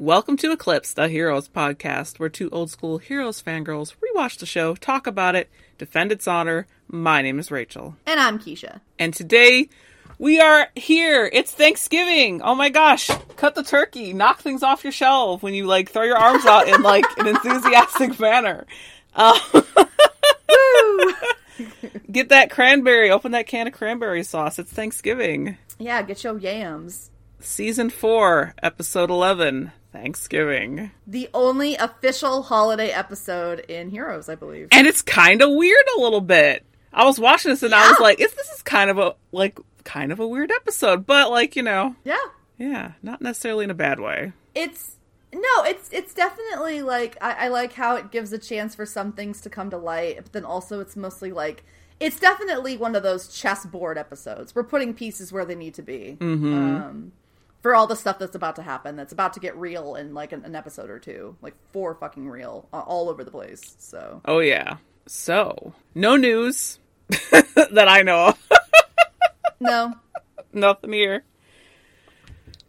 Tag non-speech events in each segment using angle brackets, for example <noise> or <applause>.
Welcome to Eclipse, the Heroes podcast, where two old school Heroes fangirls rewatch the show, talk about it, defend its honor. My name is Rachel. And I'm Keisha. And today we are here. It's Thanksgiving. Oh my gosh. Cut the turkey. Knock things off your shelf when you like throw your arms out in like an enthusiastic manner. Uh, <laughs> get that cranberry. Open that can of cranberry sauce. It's Thanksgiving. Yeah, get your yams. Season 4, Episode 11 Thanksgiving. The only official holiday episode in Heroes, I believe. And it's kind of weird a little bit. I was watching this and I was like, is this is kind of a like kind of a weird episode, but like, you know, Yeah. yeah, not necessarily in a bad way. It's no, it's it's definitely like I, I like how it gives a chance for some things to come to light, but then also it's mostly like it's definitely one of those chessboard episodes. We're putting pieces where they need to be. Um, for all the stuff that's about to happen, that's about to get real in like an, an episode or two, like four fucking real, uh, all over the place. So Oh yeah. So, no news <laughs> that I know of. <laughs> no, Nothing here.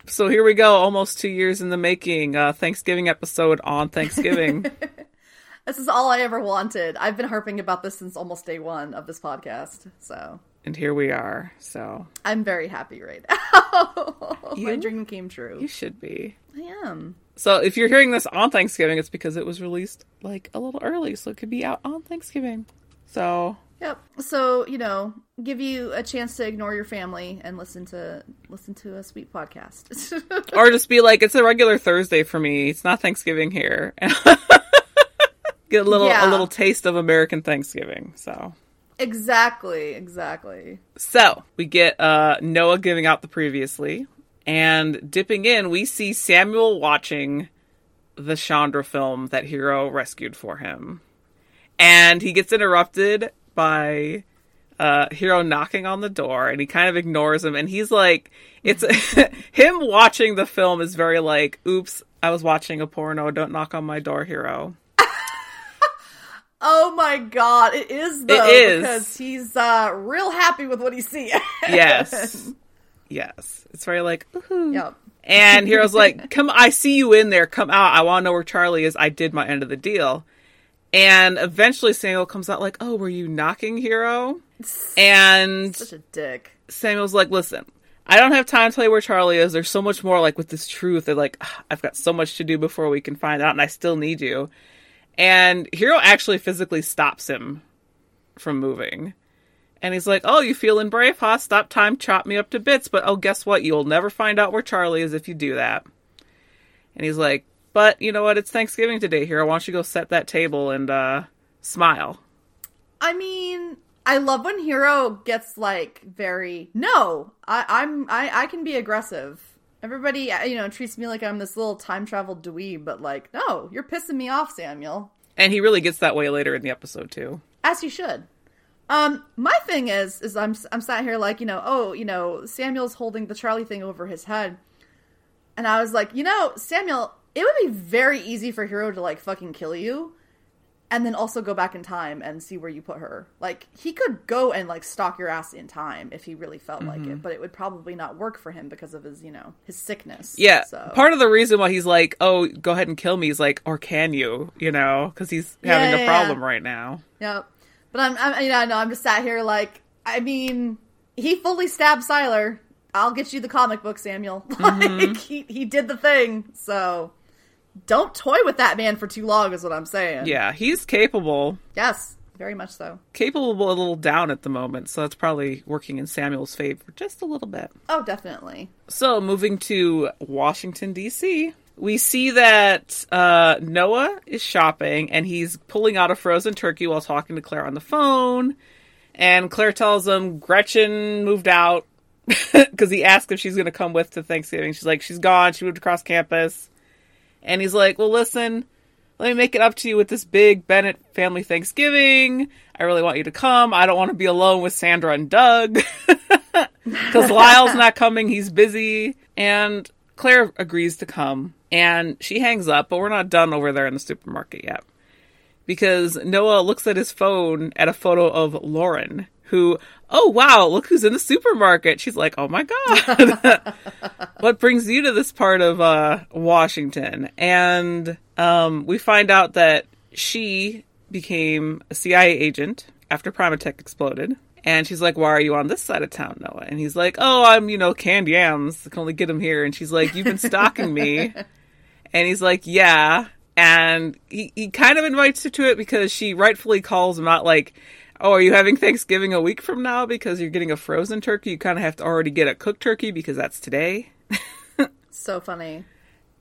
So here we go, almost 2 years in the making. Uh Thanksgiving episode on Thanksgiving. <laughs> This is all I ever wanted. I've been harping about this since almost day one of this podcast. So and here we are. So, I'm very happy right now. <laughs> My dream came true. you should be. I am. So if you're hearing this on Thanksgiving, it's because it was released like a little early, so it could be out on Thanksgiving. So Yep. So, you know, give you a chance to ignore your family and listen to listen to a sweet podcast. <laughs> or just be like, it's a regular Thursday for me. It's not Thanksgiving here. <laughs> Get a little a little taste of American Thanksgiving. So exactly, exactly. so we get uh, Noah giving out the previously, and dipping in, we see Samuel watching the Chandra film that Hiro rescued for him, and he gets interrupted by uh, Hiro knocking on the door, and he kind of ignores him, and he's like, "It's <laughs> <laughs> him watching the film is very like, oops." I was watching a porno. Don't knock on my door, Hiro. Oh my god, it is though is. because he's uh real happy with what he's seeing. <laughs> Yes, yes. It's very like, ooh. yep. And Hiro's like, <laughs> "Come, I see you in there. Come out. I want to know where Charlie is. I did my end of the deal." And eventually, Samuel comes out like, "Oh, were you knocking, Hiro?" And Such a dick. Samuel's like, "Listen, I don't have time to tell you where Charlie is. There's so much more like with this truth. They're like, "Ah, <sighs> I've got so much to do before we can find out, and I still need you." And Hiro actually physically stops him from moving. And he's like, Oh, you feeling brave, huh? Stop time, chop me up to bits. But oh, guess what? You'll never find out where Charlie is if you do that. And he's like, But you know what? It's Thanksgiving today, Hiro. Why don't you go set that table and uh, smile? I mean, I love when Hiro gets like very no. I, I'm I, I can be aggressive. Everybody, uh, you know, treats me like I'm this little time travel dweeb, but like, no, you're pissing me off, Samuel. And he really gets that way later in the episode, too. As he should. Um, my thing is, is I'm I'm sat here like, you know, oh, you know, Samuel's holding the Charlie thing over his head, and I was like, you know, Samuel, it would be very easy for Hiro to like fucking kill you, and then also go back in time and see where you put her. Like he could go and like stalk your ass in time if he really felt like Mm-hmm. it, but it would probably not work for him because of his, you know, his sickness. Yeah. So Part of the reason why he's like, Oh, go ahead and kill me is like, Or can you? You know, because he's having Yeah, a problem yeah. right now. Yep. But I'm, I'm, you know, no, I'm just sat here like, I mean, he fully stabbed Sylar. I'll get you the comic book, Samuel. <laughs> Like, he, he did the thing. So, don't toy with that man for too long, is what I'm saying. Yeah, he's capable. Yes, very much so. capable a little down at the moment, so that's probably working in Samuel's favor just a little bit. Oh, definitely. So, moving to Washington, D.C., we see that uh, Noah is shopping and he's pulling out a frozen turkey while talking to Claire on the phone. And Claire tells him Gretchen moved out <laughs> because he asked if she's going to come with to Thanksgiving. She's like, she's gone. She moved across campus. And he's like, well, listen, let me make it up to you with this big Bennett family Thanksgiving. I really want you to come. I don't want to be alone with Sandra and Doug. <laughs> Because Lyle's not coming. He's busy. And Claire agrees to come. And she hangs up, but we're not done over there in the supermarket yet. Because Noah looks at his phone at a photo of Lauren, who, oh wow, look who's in the supermarket. She's like, oh my god, <laughs> what brings you to this part of uh, Washington? And um, we find out that she became a CIA agent after Primatech exploded. And she's like, "Why are you on this side of town, Noah?" And he's like, "Oh, I'm you know canned yams. I can only get them here." And she's like, "You've been stalking me." <laughs> and he's like, "Yeah." And he he kind of invites her to it because she rightfully calls him out, like, "Oh, are you having Thanksgiving a week from now because you're getting a frozen turkey? You kind of have to already get a cooked turkey because that's today." <laughs> So funny.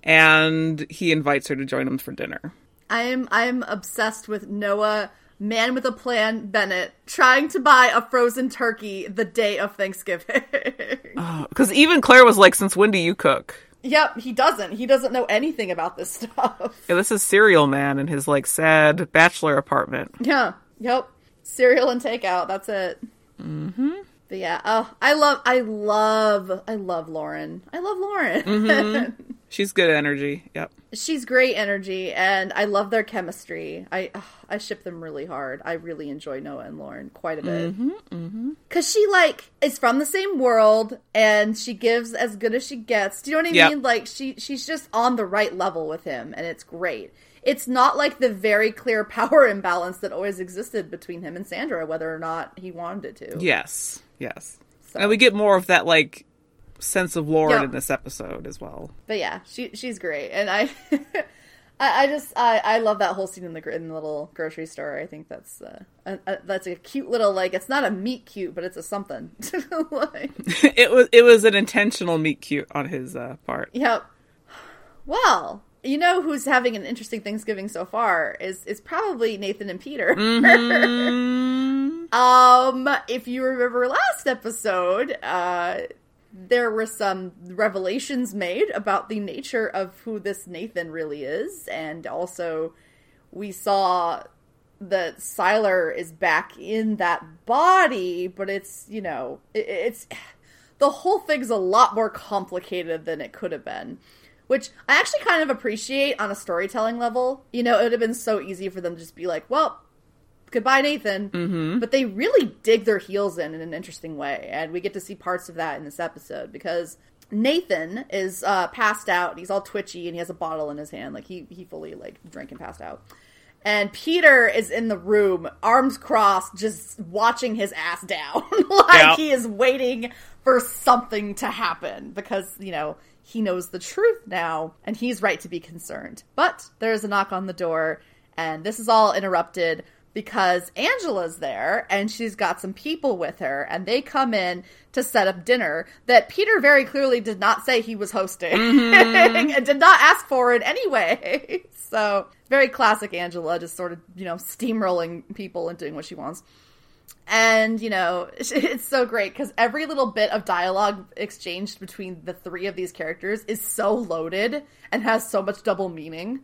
and he invites her to join him for dinner. I'm I'm obsessed with Noah, man with a plan, Bennett, trying to buy a frozen turkey the day of Thanksgiving. <laughs> Oh, because even Claire was like, "Since when do you cook?" yep, he doesn't. He doesn't know anything about this <laughs> stuff. Yeah, this is Cereal Man in his like sad bachelor apartment. Yeah. Yep. Cereal and takeout. That's it. Mm-hmm. But yeah. Oh, I love. I love. I love Lauren. I love Lauren. Mm-hmm. <laughs> She's good energy. Yep. She's great energy, and I love their chemistry. I ugh, I ship them really hard. I really enjoy Noah and Lauren quite a bit. Mm-hmm, mm-hmm. Cause she like is from the same world, and she gives as good as she gets. Do you know what I Yep. mean? Like she she's just on the right level with him, and it's great. It's not like the very clear power <laughs> imbalance that always existed between him and Sandra, whether or not he wanted it to. Yes. Yes. So- And we get more of that like sense of Lauren Yeah. in this episode as well. but yeah, she she's great, and I, <laughs> I, I just I, I love that whole scene in the in the little grocery store. I think that's uh, a, a, that's a cute little like it's not a meat cute, but it's a something. <laughs> like, it was it was an intentional meet cute on his uh, part. yep. Well, you know who's having an interesting Thanksgiving so far is is probably Nathan and Peter. <laughs> um, if you remember last episode, uh, there were some revelations made about the nature of who this Nathan really is, and also we saw that Sylar is back in that body, but it's you know it, it's the whole thing's a lot more complicated than it could have been. Which I actually kind of appreciate on a storytelling level. You know, it would have been so easy for them to just be like, well, goodbye nathan mm-hmm. but they really dig their heels in in an interesting way and we get to see parts of that in this episode because nathan is uh, passed out and he's all twitchy and he has a bottle in his hand like he, he fully like drank and passed out and peter is in the room arms crossed just watching his ass down <laughs> like Yeah. he is waiting for something to happen because you know he knows the truth now and he's right to be concerned but there's a knock on the door and this is all interrupted because Angela's there and she's got some people with her and they come in to set up dinner that Peter very clearly did not say he was hosting mm-hmm. <laughs> and did not ask for it anyway. <laughs> so, very classic Angela just sort of, you know, steamrolling people and doing what she wants. And, you know, <laughs> it's so great because every little bit of dialogue exchanged between the three of these characters is so loaded and has so much double meaning.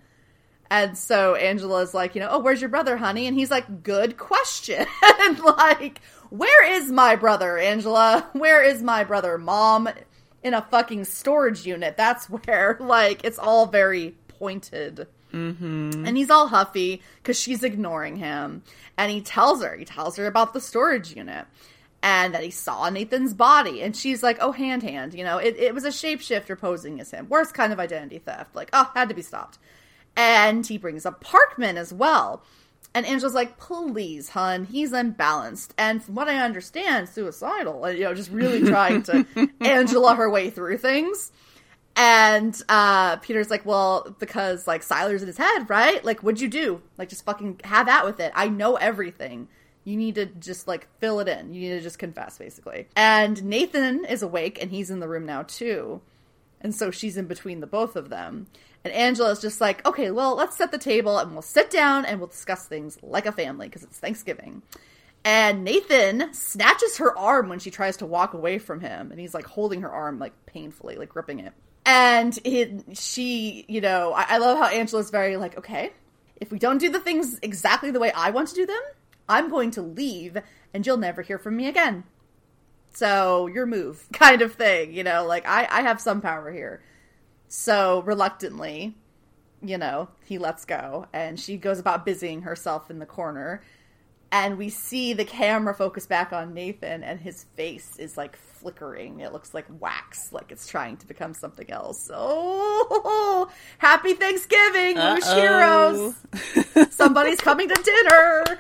And so Angela's like, you know, oh, where's your brother, honey? And he's like, good question. <laughs> and like, where is my brother, Angela? Where is my brother, mom? In a fucking storage unit. That's <laughs> where, like, it's all very pointed. Mm-hmm. And he's all huffy because she's ignoring him. And he tells her, he tells her about the storage unit and that he saw Nathan's body. And she's like, oh, hand, hand. You know, it, it was a shapeshifter posing as him. Worst kind of identity theft. Like, oh, had to be stopped. And he brings up Parkman as well. And Angela's like, please, hun, he's unbalanced. And from what I understand, suicidal. And, you know, just really trying to <laughs> Angela her way through things. And uh, Peter's like, well, because like Sylar's in his head, right? Like, what'd you do? Like, just fucking have at with it. I know everything. You need to just like fill it in. You need to just confess, basically. And Nathan is awake and he's in the room now too. And so she's in between the both of them. And Angela's just like, okay, well, let's set the table and we'll sit down and we'll discuss things like a family because it's Thanksgiving. And Nathan snatches her arm when she tries to walk away from him. And he's like holding her arm like painfully, like gripping it. And it, she, you know, I, I love how Angela's very like, okay, if we don't do the things exactly the way I want to do them, I'm going to leave and you'll never hear from me again. So your move, <laughs> kind of thing, you know, like I, I have some power here. So reluctantly, you know, he lets go and she goes about busying herself in the corner. and we see the camera focus back on Nathan, and his face is like flickering. It looks like wax, like it's trying to become something else. Oh, <laughs> happy Thanksgiving, Whoosh Heroes! <laughs> Somebody's coming to dinner. <laughs>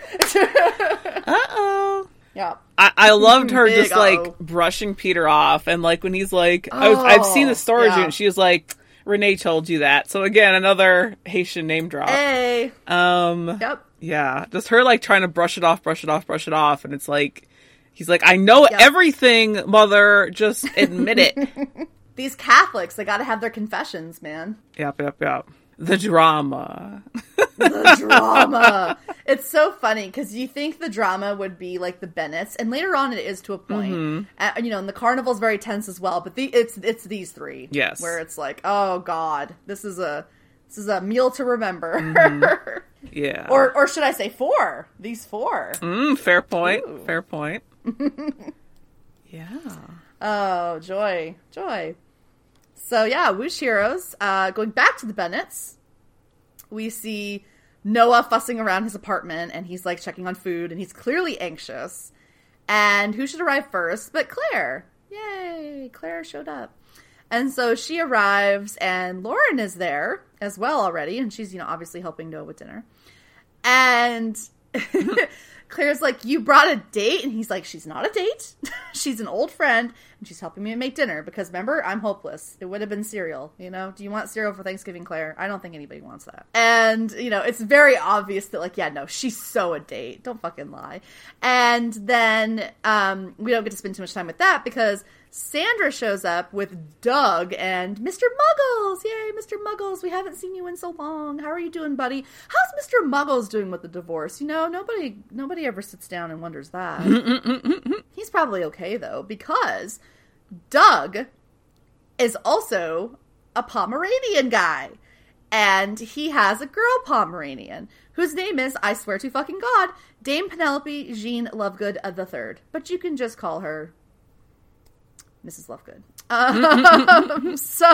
Uh oh. yeah. I, I loved her Big just like uh-oh. brushing Peter off, and like when he's like, I was, I've seen the storage yeah. unit. She was like, Renee told you that. So again, another Haitian name drop. Hey. Um, Yep. yeah, just her like trying to brush it off, brush it off, brush it off, and it's like, he's like, I know Yep. everything, mother. Just admit it. <laughs> These Catholics, they got to have their confessions, man. yep, yep, yep. The drama. the drama. <laughs> It's so funny because you think the drama would be like the Bennetts, and later on it is to a point. Mm-hmm. Uh, you know, and the carnival's very tense as well. But the, it's it's these three, Yes. where it's like, oh god, this is a this is a meal to remember, Mm-hmm. <laughs> Yeah. or or should I say four? These four. mm, fair point. Ooh. Fair point. <laughs> yeah. Oh, joy, joy. So yeah, Woosh Heroes. Uh, going back to the Bennetts, we see Noah fussing around his apartment, and he's like checking on food, and he's clearly anxious. And who should arrive first but Claire? Yay! Claire showed up. And so she arrives, and Lauren is there as well already, and she's, you know, obviously helping Noah with dinner. And <laughs> Claire's like, You brought a date? And he's like, She's not a date. <laughs> she's an old friend, and she's helping me make dinner because remember, I'm hopeless. It would have been cereal, you know? Do you want cereal for Thanksgiving, Claire? I don't think anybody wants that. And, you know, it's very obvious that, like, yeah, no, she's so a date. Don't fucking lie. And then um, we don't get to spend too much time with that because Sandra shows up with Doug and Mr. Muggles. Yay, Mr. Muggles. We haven't seen you in so long. How are you doing, buddy? How's Mr. Muggles doing with the divorce? You know, nobody nobody ever sits down and wonders that. <laughs> He's probably okay though because Doug is also a Pomeranian guy. And he has a girl Pomeranian whose name is, I swear to fucking God, Dame Penelope Jean Lovegood the third. But you can just call her Mrs. Lovegood. Um, <laughs> so,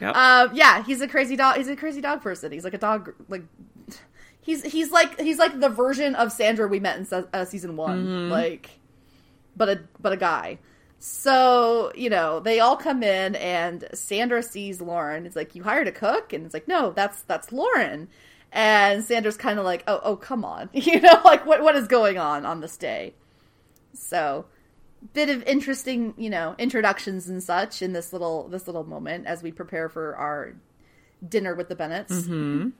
Yep. uh, yeah, he's a crazy dog. He's a crazy dog person. He's like a dog. Like he's he's like he's like the version of Sandra we met in se- uh, season one. Like, but a but a guy. So you know they all come in and Sandra sees Lauren. It's like you hired a cook, and it's like no, that's that's Lauren. And Sandra's kind of like, oh oh come on, <laughs> you know, like what what is going on on this day? So bit of interesting, you know, introductions and such in this little this little moment as we prepare for our dinner with the Bennetts. Mm-hmm.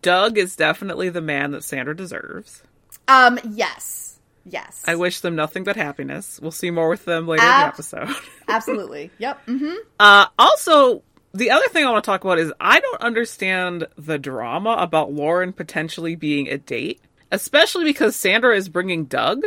Doug is definitely the man that Sandra deserves. Um, yes, yes, I wish them nothing but happiness. We'll see more with them later Ab- in the episode. <laughs> absolutely. Yep. Mm-hmm. Uh, also, the other thing I want to talk about is I don't understand the drama about Lauren potentially being a date, especially because Sandra is bringing Doug.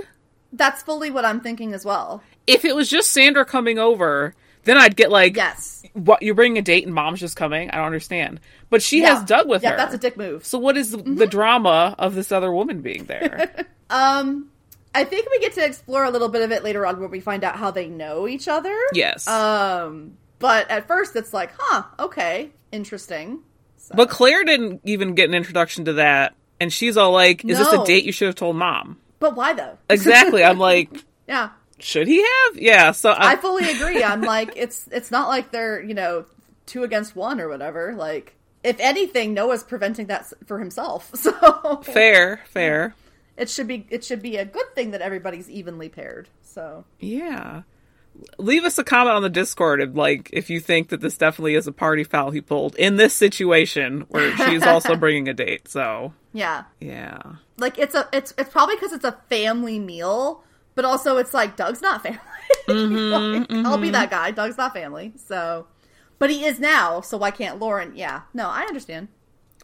That's fully what I'm thinking as well. If it was just Sandra coming over, then I'd get like, Yes. what you're bringing a date and mom's just coming. I don't understand. But she Yeah. has Doug with yeah, her. Yeah, that's a dick move. so what is the, Mm-hmm. the drama of this other woman being there? <laughs> Um, I think we get to explore a little bit of it later on where we find out how they know each other. yes. Um, but at first it's like, huh, okay, interesting. So- but Claire didn't even get an introduction to that. And she's all like, is this a date you should have told mom? But why though? <laughs> Exactly. I'm like, yeah. should he have? Yeah. So I, I fully agree. I'm like, it's it's not like they're you know two against one or whatever. Like, if anything, Noah's preventing that for himself. <laughs> So fair, fair. it should be it should be a good thing that everybody's evenly paired. So Yeah. Leave us a comment on the Discord if, like, if you think that this definitely is a party foul he pulled in this situation where she's also <laughs> bringing a date. So, yeah, yeah. like it's a it's it's probably because it's a family meal, but also it's like Doug's not family. <laughs> Like, I'll be that guy. Doug's not family. So, but he is now. So why can't Lauren? Yeah, no, I understand.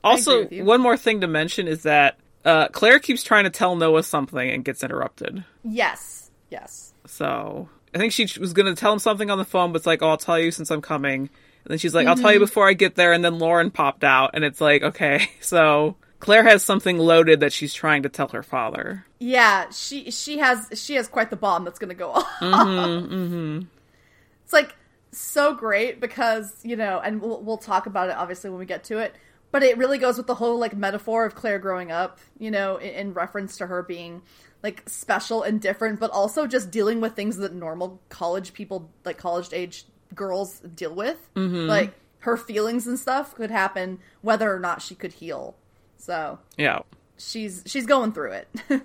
Also, you. one more thing to mention is that uh, Claire keeps trying to tell Noah something and gets interrupted. Yes, yes. So, I think she was going to tell him something on the phone, but it's like, oh, I'll tell you since I'm coming. And then she's like, I'll tell you before I get there. And then Lauren popped out, and it's like, okay. <laughs> So, Claire has something loaded that she's trying to tell her father. Yeah, she she has she has quite the bomb that's gonna go off. <laughs> Mm-hmm, It's like so great because you know, and we'll we'll talk about it obviously when we get to it. but it really goes with the whole like metaphor of Claire growing up, you know, in, in, reference to her being like special and different, but also just dealing with things that normal college people, like college age girls, deal with. Mm-hmm. Like her feelings and stuff could happen whether or not she could heal. So yeah, she's she's going through it. <laughs>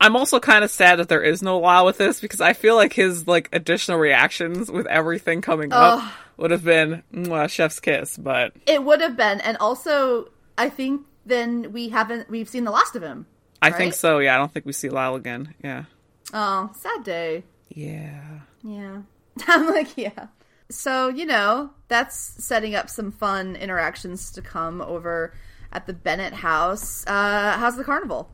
I'm also kind of sad that there is no Lyle with this because I feel like his like additional reactions with everything coming up would have been chef's kiss, but it would have been, and also I think then we haven't we've seen the last of him. I think so. Yeah, I don't think we see Lyle again. Yeah. Oh, sad day. Yeah. Yeah. <laughs> I'm like, yeah. So you know that's setting up some fun interactions to come over at the Bennett house. Uh, how's the carnival?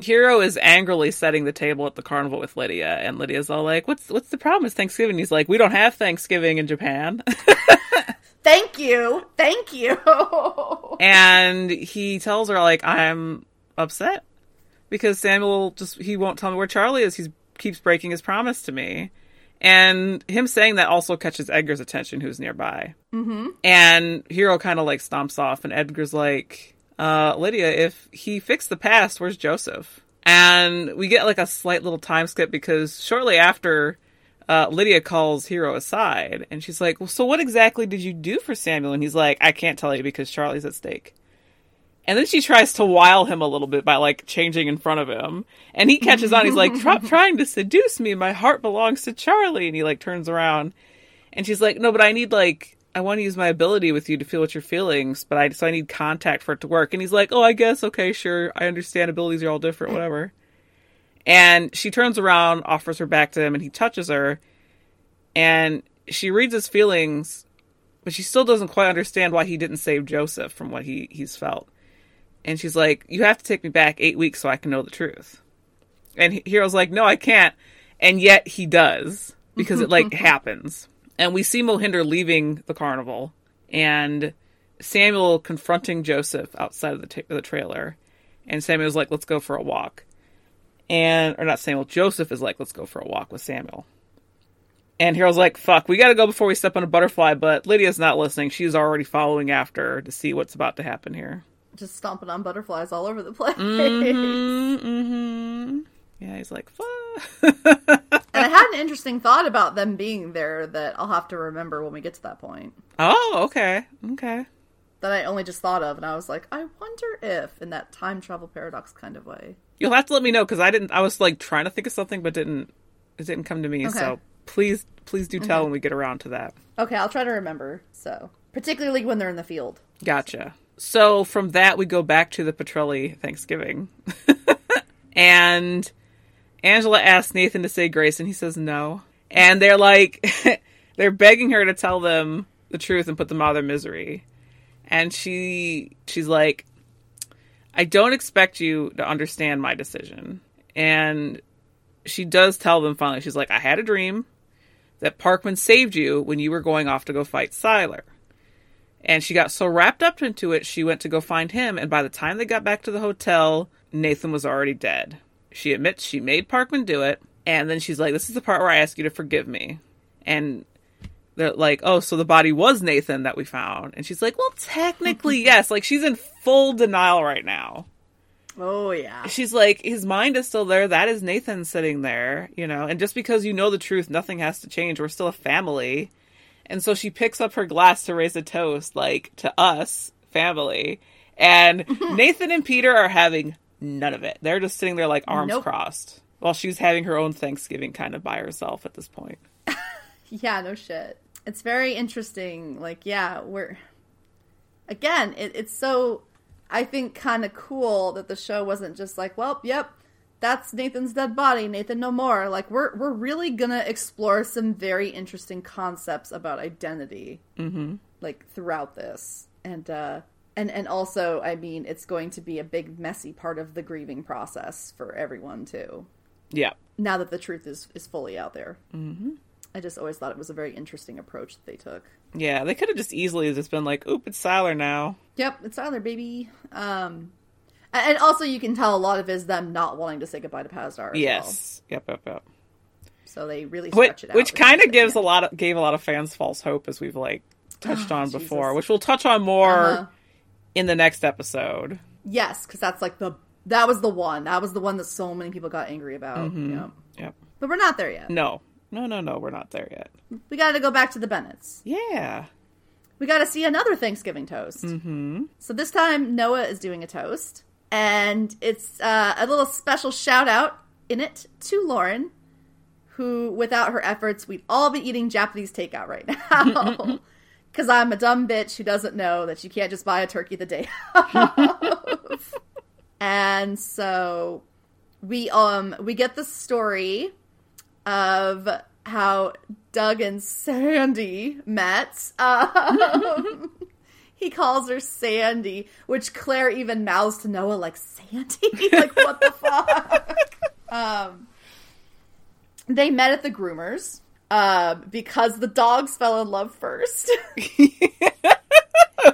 Hiro is angrily setting the table at the carnival with Lydia, and Lydia's all like, "What's what's the problem? It's Thanksgiving." He's like, "We don't have Thanksgiving in Japan." <laughs> Thank you, thank you. <laughs> and he tells her like, "I'm upset because Samuel just he won't tell me where Charlie is. He keeps breaking his promise to me." And him saying that also catches Edgar's attention, who's nearby. Mm-hmm. And Hiro kind of like stomps off, and Edgar's like, uh, Lydia, if he fixed the past, where's Joseph? And we get like a slight little time skip because shortly after, uh, Lydia calls Hiro aside and she's like, Well, so what exactly did you do for Samuel? And he's like, I can't tell you because Charlie's at stake. And then she tries to wile him a little bit by like changing in front of him. And he catches on. He's like, <laughs> trying to seduce me. My heart belongs to Charlie. And he like turns around and she's like, No, but I need like I want to use my ability with you to feel what you're feeling, but I so I need contact for it to work. And he's like, "Oh, I guess okay, sure. I understand. Abilities are all different, whatever." And she turns around, offers her back to him, and he touches her, and she reads his feelings, but she still doesn't quite understand why he didn't save Joseph from what he he's felt. And she's like, "You have to take me back eight weeks so I can know the truth." And Hiro's like, "No, I can't," and yet he does because it like <laughs> happens and we see Mohinder leaving the carnival and Samuel confronting Joseph outside of the, t- the trailer. And Samuel's like, let's go for a walk. And, or not Samuel, Joseph is like, let's go for a walk with Samuel. And Hiro's like, fuck, we gotta go before we step on a butterfly, but Lydia's not listening. She's already following after to see what's about to happen here. Just stomping on butterflies all over the place. Mm-hmm, mm-hmm. Yeah, he's like, <laughs> and I had an interesting thought about them being there that I'll have to remember when we get to that point. Oh, okay. Okay. That I only just thought of, and I was like, I wonder if, in that time travel paradox kind of way. You'll have to let me know because I didn't. I was like trying to think of something, but didn't. It didn't come to me. Okay. So please, please do tell okay. when we get around to that. Okay, I'll try to remember. So particularly when they're in the field. Gotcha. So from that we go back to the Petrelli Thanksgiving, <laughs> and Angela asks Nathan to say grace, and he says no. And they're like, <laughs> they're begging her to tell them the truth and put them out of their misery. And she, she's like, I don't expect you to understand my decision. And she does tell them finally, she's like, I had a dream that Parkman saved you when you were going off to go fight Sylar. And she got so wrapped up into it, she went to go find him. And by the time they got back to the hotel, Nathan was already dead. She admits she made Parkman do it, and then she's like, "This is the part where I ask you to forgive me." And they're like, "Oh, so the body was Nathan that we found?" And she's like, "Well, technically, <laughs> yes." Like she's in full denial right now. Oh yeah. She's like, his mind is still there. That is Nathan sitting there, you know. And just because you know the truth, nothing has to change. We're still a family. And so she picks up her glass to raise a toast, like to us, family. And <laughs> Nathan and Peter are having none of it. They're just sitting there like arms nope. crossed while she's having her own Thanksgiving kind of by herself at this point. <laughs> yeah, no shit. It's very interesting. Like, yeah, we're again, it, it's so I think kind of cool that the show wasn't just like, well, yep, that's Nathan's dead body, Nathan no more. Like we're we're really gonna explore some very interesting concepts about identity, mm-hmm. like throughout this, and uh, and and also i mean it's going to be a big messy part of the grieving process for everyone too. Yeah. Now that the truth is is fully out there. Mm-hmm. i just always thought it was a very interesting approach that they took. Yeah they could have just easily just been like oop it's Sylar now. Yep it's Sylar baby. Um and also you can tell a lot of it is them not wanting to say goodbye to Pasdar. yes well. yep yep yep so they really stretch which, it out which kind of gives a lot of gave a lot of fans false hope as we've like <sighs> touched oh, on before Jesus. which we'll touch on more uh-huh in the next episode. Yes, because that's like the that was the one. That was the one that so many people got angry about. Mm-hmm. Yeah. Yep. But we're not there yet. No. No, no, no, we're not there yet. We got to go back to the Bennetts. Yeah. We got to see another Thanksgiving toast. Mm-hmm. So this time Noah is doing a toast, and it's uh, a little special shout out in it to Lauren, who, without her efforts, we'd all be eating Japanese takeout right <laughs> now. <laughs> Because I'm a dumb bitch who doesn't know that you can't just buy a turkey the day of. <laughs> and so we um we get the story of how Doug and Sandy met. Um, he calls her Sandy, which Claire even mouths to Noah like Sandy, <laughs> like what the fuck. <laughs> Um, they met at the groomers uh, because the dogs fell in love first, <laughs>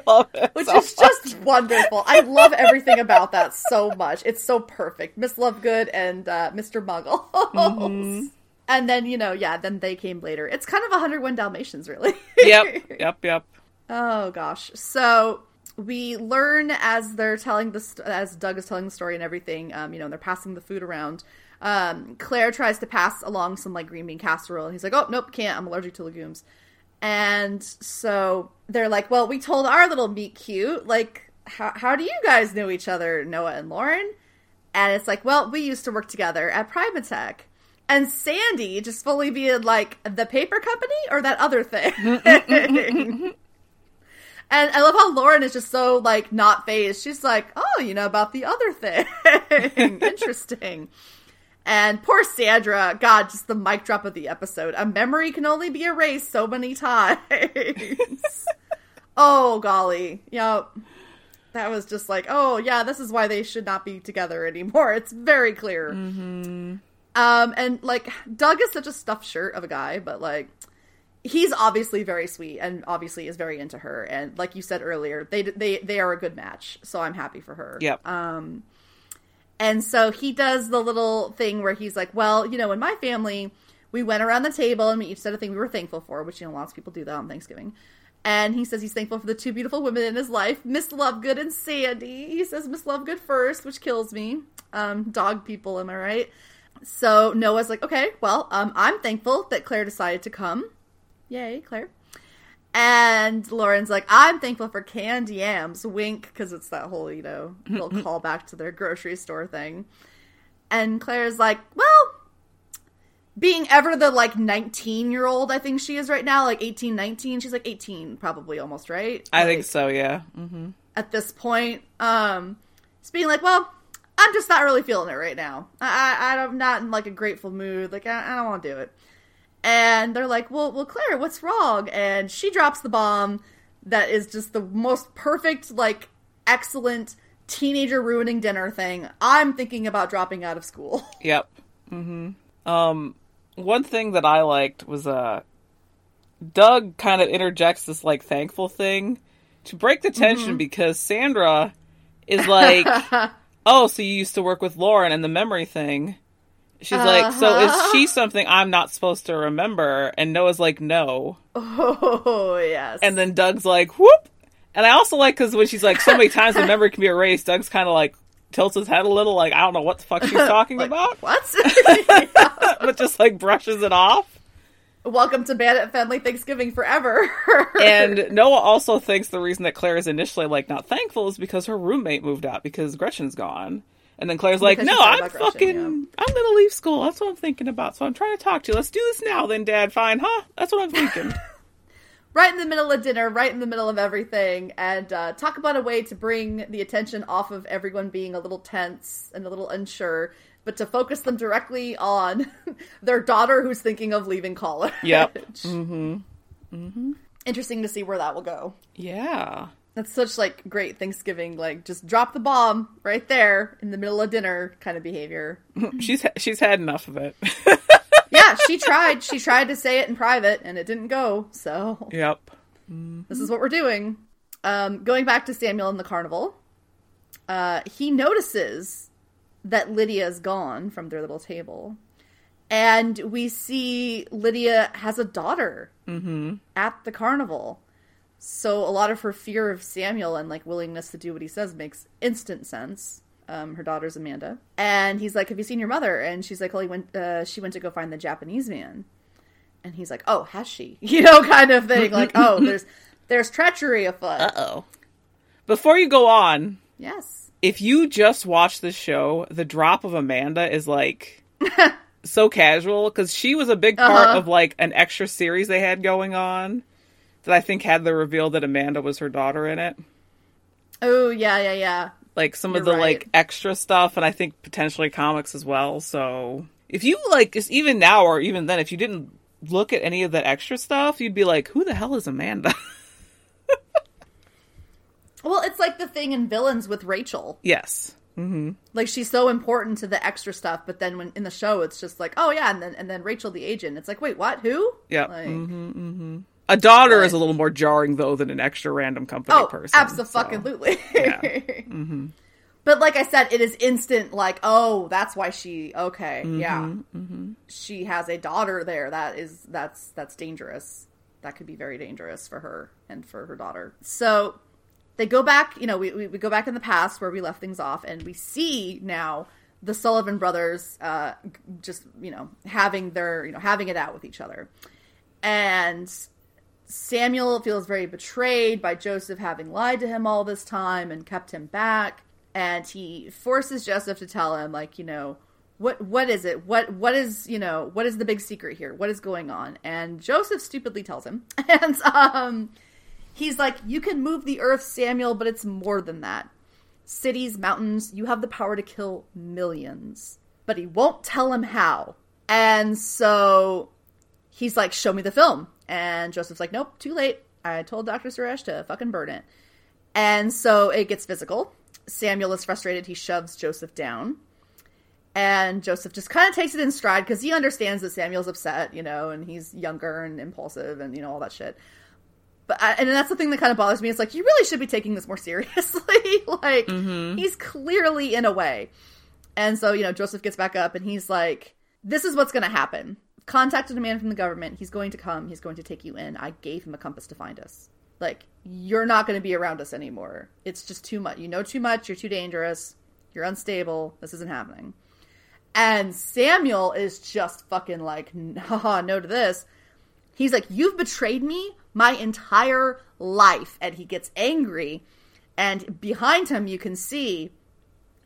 love which so is just wonderful. I love everything about that so much. It's so perfect. Miss Lovegood and uh, Mr. Muggles. And then, you know, yeah, then they came later. It's kind of 101 Dalmatians, really. Yep, yep, yep. Oh gosh. So we learn as they're telling the st- as Doug is telling the story and everything. Um, you know, and they're passing the food around. Um, Claire tries to pass along some like green bean casserole, and he's like, "Oh nope, can't. I'm allergic to legumes." And so they're like, "Well, we told our little meet cute. Like, how how do you guys know each other, Noah and Lauren?" And it's like, "Well, we used to work together at Primatech." And Sandy just fully being like the paper company or that other thing. <laughs> <laughs> And I love how Lauren is just so like not phased. She's like, "Oh, you know about the other thing. <laughs> Interesting." And poor Sandra, God, just the mic drop of the episode. A memory can only be erased so many times. <laughs> oh golly, yep. That was just like, oh yeah, this is why they should not be together anymore. It's very clear. Um, and like Doug is such a stuffed shirt of a guy, but like he's obviously very sweet and obviously is very into her. And like you said earlier, they they they are a good match. So I'm happy for her. Yep. Um, and so he does the little thing where he's like, well, you know, in my family, we went around the table and we each said a thing we were thankful for, which you know lots of people do that on Thanksgiving. And he says he's thankful for the two beautiful women in his life, Miss Lovegood and Sandy. He says Miss Lovegood first, which kills me. Um, dog people, am I right? So Noah's like, okay, well, um, I'm thankful that Claire decided to come. Yay, Claire. And Lauren's like, I'm thankful for canned yams. Wink, because it's that whole, you know, <laughs> little callback to their grocery store thing. And Claire's like, well, being ever the like 19 year old I think she is right now, like 18, 19. She's like 18, probably almost, right? I Like, think so, yeah. hmm At this point, um, just being like, well, I'm just not really feeling it right now. I, I I'm not in like a grateful mood. Like I, I don't want to do it. And they're like, well, well, Claire, what's wrong? And she drops the bomb that is just the most perfect, like, excellent teenager ruining dinner thing. I'm thinking about dropping out of school. <laughs> Yep. hmm Um, one thing that I liked was uh, Doug kind of interjects this like thankful thing to break the tension because Sandra is like, <laughs> "Oh, so you used to work with Lauren and the memory thing." She's like, "So is uh-huh. she something I'm not supposed to remember?" And Noah's like, "No." <laughs> oh yes. And then Doug's like, "Whoop." And I also like because when she's like, "So many times the <laughs> memory can be erased," Doug's kind of like tilts his head a little, like I don't know what the fuck she's <laughs> talking about, what? but just like brushes it off. Welcome to Bennett Family Thanksgiving forever. And Noah also thinks the reason that Claire is initially like not thankful is because her roommate moved out because Gretchen's gone. And then Claire's like, Because she "No, I'm about fucking, yeah. I'm gonna leave school. That's what I'm thinking about. So I'm trying to talk to you. Let's do this now, then, Dad. Fine, huh? That's what I'm thinking. <laughs> right in the middle of dinner, right in the middle of everything, and uh, talk about a way to bring the attention off of everyone being a little tense and a little unsure, but to focus them directly on <laughs> their daughter who's thinking of leaving college. Yep. <laughs> mm-hmm. Mm-hmm. Interesting to see where that will go. Yeah. That's such like great Thanksgiving, like just drop the bomb right there in the middle of dinner kind of behavior. <laughs> She's ha- she's had enough of it. <laughs> yeah, she <laughs> tried. She tried to say it in private and it didn't go. So yep. this is what we're doing. Um, going back to Samuel in the carnival, uh, he notices that Lydia's gone from their little table. And we see Lydia has a daughter Mm-hmm. at the carnival. So a lot of her fear of Samuel and like willingness to do what he says makes instant sense. Um, her daughter's Amanda, and he's like, "Have you seen your mother?" And she's like, "Well, he went. Uh, she went to go find the Japanese man." And he's like, "Oh, has she?" <laughs> You know, kind of thing. Like, <laughs> "Oh, there's there's treachery afoot." Uh oh. Before you go on, Yes. if you just watch the show, the drop of Amanda is like <laughs> so casual because she was a big part Uh-huh. of like an extra series they had going on that I think had the reveal that Amanda was her daughter in it. Oh yeah, yeah, yeah. Like some of You're the right. like extra stuff, and I think potentially comics as well. So if you like, even now or even then, if you didn't look at any of that extra stuff, you'd be like, "Who the hell is Amanda?" <laughs> Well, it's like the thing in villains with Rachel. yes. Mm-hmm. Like she's so important to the extra stuff, but then when in the show, it's just like, oh yeah, and then and then Rachel the agent. It's like, wait, what? Who? Yeah. Like, mm-hmm, mm-hmm. A daughter is a little more jarring though than an extra random company Oh, person. absolutely. Yeah. <laughs> Mm-hmm. But like I said, it is instant. Like, oh, that's why she. Okay, Mm-hmm, yeah, she has a daughter there. That is that's that's dangerous. That could be very dangerous for her and for her daughter. So they go back. You know, we we, we go back in the past where we left things off, and we see now the Sullivan brothers uh, just you know having their you know having it out with each other, and Samuel feels very betrayed by Joseph having lied to him all this time and kept him back. And he forces Joseph to tell him, like, you know, what what is it? What what is you know what is the big secret here? What is going on? And Joseph stupidly tells him, <laughs> and um, he's like, "You can move the earth, Samuel, but it's more than that. Cities, mountains, you have the power to kill millions, But he won't tell him how. And so he's like, "Show me the film." And Joseph's like, "Nope, too late. I told Doctor Suresh to fucking burn it." And so it gets physical. Samuel is frustrated. He shoves Joseph down. And Joseph just kind of takes it in stride because he understands that Samuel's upset, you know, and he's younger and impulsive and, you know, all that shit. But I, and that's the thing that kind of bothers me. It's like, you really should be taking this more <laughs> seriously. like, mm-hmm. he's clearly in a way. And so, you know, Joseph gets back up and he's like, this is what's going to happen. Contacted a man from the government. He's going to come. He's going to take you in. I gave him a compass to find us. Like, you're not going to be around us anymore. It's just too much. You know too much. You're too dangerous. You're unstable. This isn't happening. And Samuel is just fucking like, haha, no to this. He's like, You've betrayed me my entire life. And he gets angry. And behind him, you can see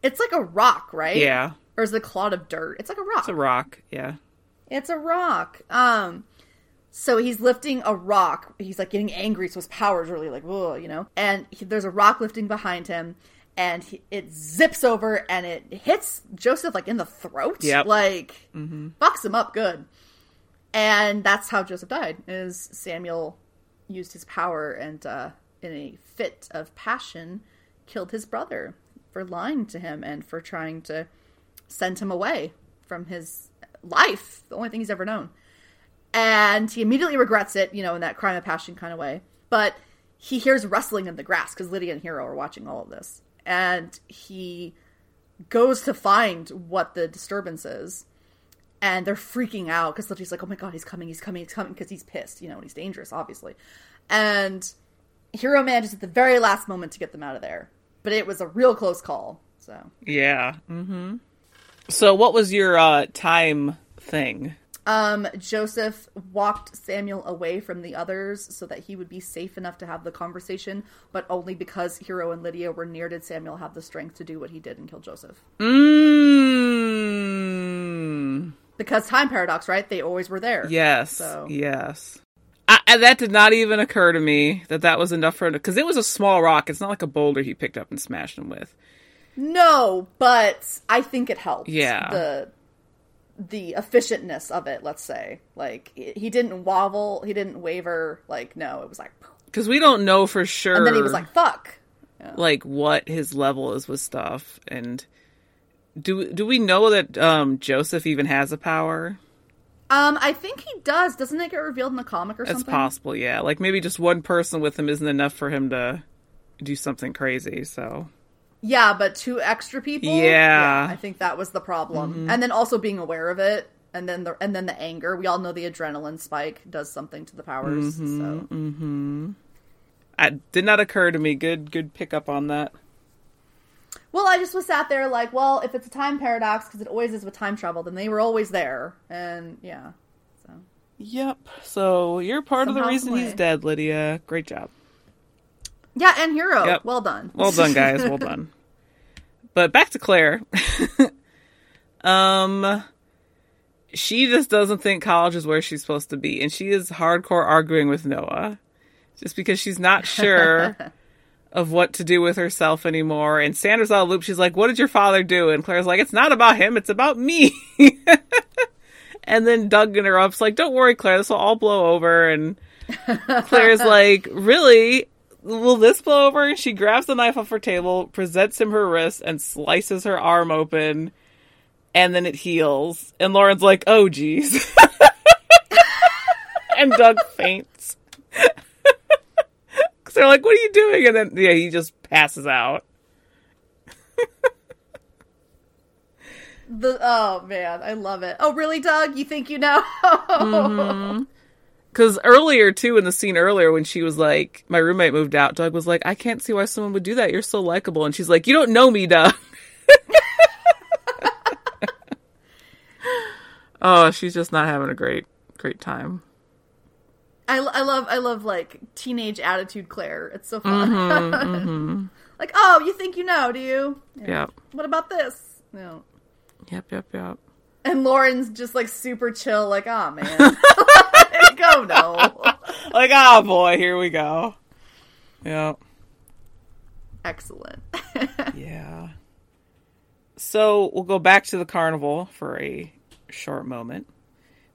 it's like a rock, right? Yeah. Or is it a clod of dirt? It's like a rock. It's a rock. Yeah. It's a rock. Um, so he's lifting a rock. He's like getting angry, so his power is really like, whoa, you know. And he, there's a rock lifting behind him, and he, it zips over and it hits Joseph like in the throat. Yep. Like fucks him up good. And that's how Joseph died. Is Samuel used his power and uh, in a fit of passion killed his brother for lying to him and for trying to send him away from his life, the only thing he's ever known. And he immediately regrets it, you know, in that crime of passion kind of way. But he hears rustling in the grass because Lydia and Hiro are watching all of this. And he goes to find what the disturbance is. And they're freaking out because Lydia's like, oh my god, he's coming, he's coming, he's coming, because he's pissed, you know, and he's dangerous, obviously. And Hiro manages at the very last moment to get them out of there. But it was a real close call. So Yeah. Mm-hmm. So, what was your uh, time thing? Um, Joseph walked Samuel away from the others so that he would be safe enough to have the conversation, but only because Hiro and Lydia were near did Samuel have the strength to do what he did and kill Joseph. Mm. Because time paradox, right? They always were there. Yes. So- Yes. I, that did not even occur to me that that was enough for him because it was a small rock. It's not like a boulder he picked up and smashed him with. No, but I think it helped. Yeah. The the efficientness of it, let's say. Like he didn't wobble, he didn't waver, like no, it was like Because we don't know for sure. and then he was like, fuck. like what his level is with stuff, and do do we know that um, Joseph even has a power? Um, I think he does. Doesn't it get revealed in the comic or It's something? possible, yeah. Like maybe just one person with him isn't enough for him to do something crazy. So Yeah, but two extra people. Yeah. I think that was the problem, and then also being aware of it, and then the and then the anger. We all know the adrenaline spike does something to the powers. So mm-hmm. I did not occur to me. Good, good pickup on that. Well, I just was sat there like, well, if it's a time paradox, because it always is with time travel, then they were always there, and yeah. So Yep. So you're part of the Somehow, reason he's dead, Lydia. Great job. Yeah, and Hiro, Yep. well done, Well done, guys. Well done. <laughs> But back to Claire. <laughs> um, she just doesn't think college is where she's supposed to be, and she is hardcore arguing with Noah, just because she's not <laughs> sure of what to do with herself anymore. And Sandra's out of loop. She's like, "What did your father do?" And Claire's like, "It's not about him. It's about me." and then Doug interrupts, like, "Don't worry, Claire. This will all blow over." And Claire's like, "Really?" Will this blow over? She grabs the knife off her table, presents him her wrist, and slices her arm open. And then it heals. And Lauren's like, oh, geez. <laughs> and Doug faints. <laughs> Because they're like, what are you doing? And then, yeah, he just passes out. The oh man, I love it. Oh really, Doug? You think you know? <laughs> Mm-hmm. Because earlier, too, in the scene earlier, when she was like, my roommate moved out, Doug was like, I can't see why someone would do that. You're so likable. And she's like, you don't know me, Doug. <laughs> oh, she's just not having a great, great time. I, I love I love like teenage attitude Claire. It's so fun. Mm-hmm, <laughs> mm-hmm. like, oh, you think you know, do you? Yep. What about this? No. Yep, yep, yep. And Lauren's just like super chill, like, oh man. <laughs> oh no. <laughs> Like, oh boy, here we go. Yep. Excellent. <laughs> Yeah. So we'll go back to the carnival for a short moment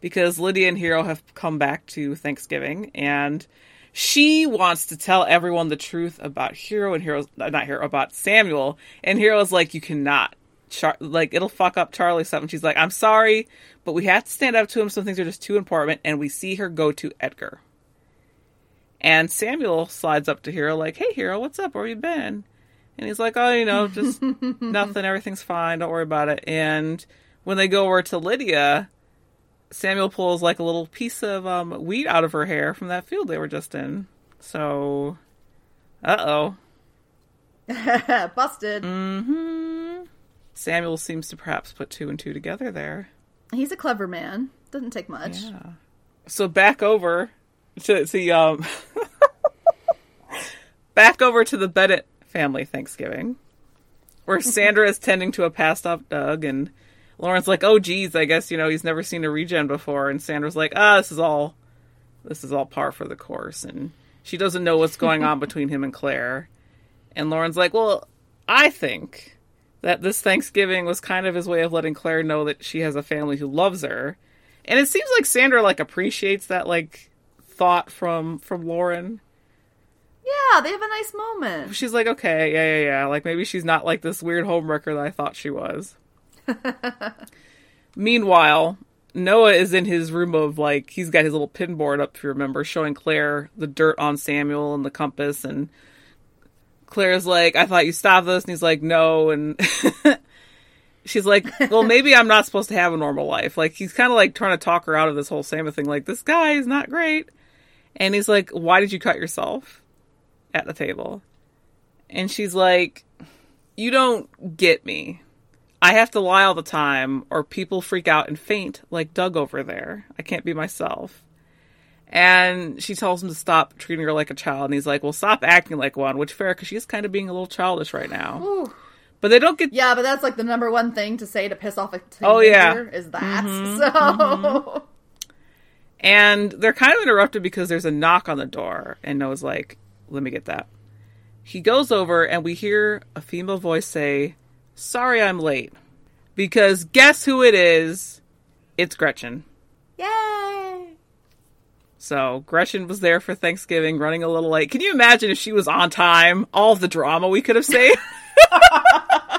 because Lydia and Hiro have come back to Thanksgiving and she wants to tell everyone the truth about Hiro and Hiro's not Hiro about Samuel and Hiro's like you cannot Char- like it'll fuck up Charlie stuff and she's like I'm sorry but we have to stand up to him some things are just too important and we see her go to Edgar and Samuel slides up to Hiro like hey Hiro what's up where you been and he's like, oh, you know, just <laughs> nothing. Everything's fine. Don't worry about it. And when they go over to Lydia, Samuel pulls like a little piece of um, wheat out of her hair from that field they were just in. So, uh oh. <laughs> Busted. hmm Samuel seems to perhaps put two and two together there. He's a clever man. Doesn't take much. Yeah. So back over to the um <laughs> back over to the Bennett family Thanksgiving, where <laughs> Sandra is tending to a passed out Doug, and Lauren's like, "Oh, geez, I guess you know he's never seen a regen before," and Sandra's like, "Ah, this is all, this is all par for the course," and she doesn't know what's going on <laughs> between him and Claire, and Lauren's like, "Well, I think." That this Thanksgiving was kind of his way of letting Claire know that she has a family who loves her, and it seems like Sandra like appreciates that like thought from from Lauren. Yeah, they have a nice moment. She's like, okay, yeah, yeah, yeah. Like maybe she's not like this weird homewrecker that I thought she was. <laughs> Meanwhile, Noah is in his room of like he's got his little pin board up, if you remember, showing Claire the dirt on Samuel and the compass, and Claire's like, I thought you stopped this, and he's like, no, and <laughs> she's like, well, maybe I'm not supposed to have a normal life. Like he's kind of like trying to talk her out of this whole Samuel thing. Like this guy is not great, and he's like, why did you cut yourself at the table? And she's like, you don't get me. I have to lie all the time, or people freak out and faint like Doug over there. I can't be myself. And she tells him to stop treating her like a child. And he's like, well, stop acting like one, which fair, because she's kind of being a little childish right now. Ooh. But they don't get. Yeah, but that's like the number one thing to say to piss off a teenager Oh, yeah. is that. Mm-hmm. <laughs> so mm-hmm. And they're kind of interrupted because there's a knock on the door. And Noah's like, let me get that. He goes over, and we hear a female voice say, sorry I'm late. Because guess who it is? It's Gretchen. Yay! So Gretchen was there for Thanksgiving, running a little late. Can you imagine if she was on time? All the drama we could have saved. <laughs>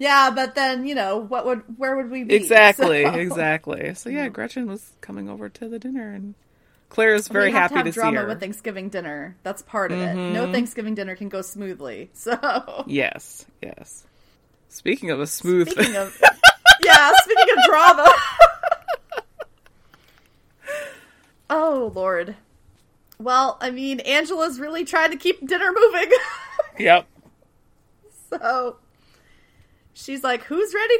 Yeah, but then, you know, what would where would we be? exactly, So- exactly. So yeah, Gretchen was coming over to the dinner, and Claire is very happy to, have to, see drama her. with Thanksgiving dinner. That's part of it. Mm-hmm. No Thanksgiving dinner can go smoothly. <laughs> So yes, yes. Speaking of a smooth, speaking of <laughs> Yeah, speaking of drama. Oh Lord. Well, I mean, Angela's really trying to keep dinner moving. <laughs> Yep. so she's like, Who's ready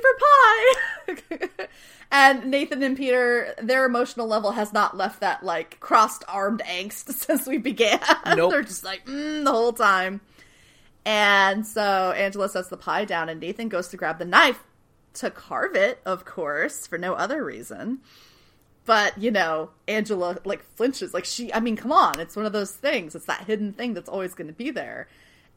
for pie? <laughs> and Nathan and Peter, their emotional level has not left that like crossed armed angst <laughs> since we began. Nope. They're just like, mm, the whole time. And so Angela sets the pie down, and Nathan goes to grab the knife to carve it, of course, for no other reason. But, you know, Angela, like, flinches. Like, she, I mean, come on. It's one of those things. It's that hidden thing that's always going to be there.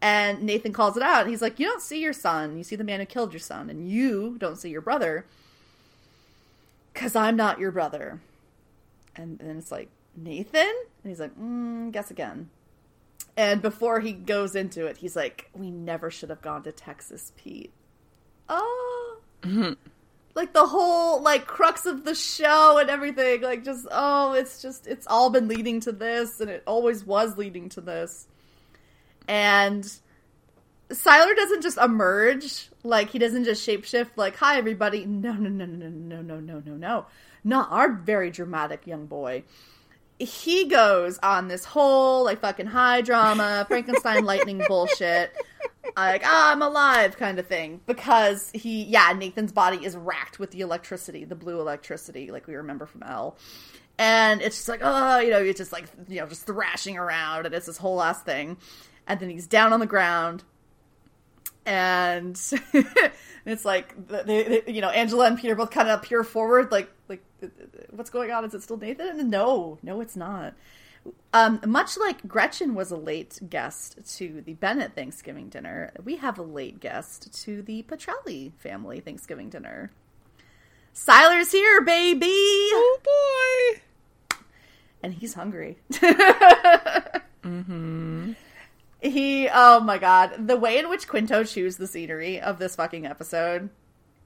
And Nathan calls it out. and He's like, You don't see your son. You see the man who killed your son. And you don't see your brother. Because I'm not your brother. And then it's like, Nathan? And he's like, mm, Guess again. And before he goes into it, he's like, We never should have gone to Texas, Pete. Oh. <laughs> Like the whole like crux of the show and everything, like just oh, it's just it's all been leading to this, and it always was leading to this. And Sylar doesn't just emerge, like he doesn't just shapeshift, like hi everybody. No, no, no, no, no, no, no, no, no, not our very dramatic young boy he goes on this whole like fucking high drama <laughs> Frankenstein lightning bullshit, like ah, I'm alive kind of thing because he yeah Nathan's body is racked with the electricity, the blue electricity like we remember from Elle. And it's just like, oh, you know, it's just like, you know, just thrashing around, and it's this whole ass thing. And then he's down on the ground, and <laughs> it's like they, they, you know Angela and Peter both kind of peer forward, like like what's going on? Is it still Nathan? And No, no, it's not. Um, much like Gretchen was a late guest to the Bennett Thanksgiving dinner, we have a late guest to the Petrelli family Thanksgiving dinner. Sylar's here, baby. Oh boy. And he's hungry. <laughs> Mm-hmm. He, oh my god, the way in which Quinto chews the scenery of this fucking episode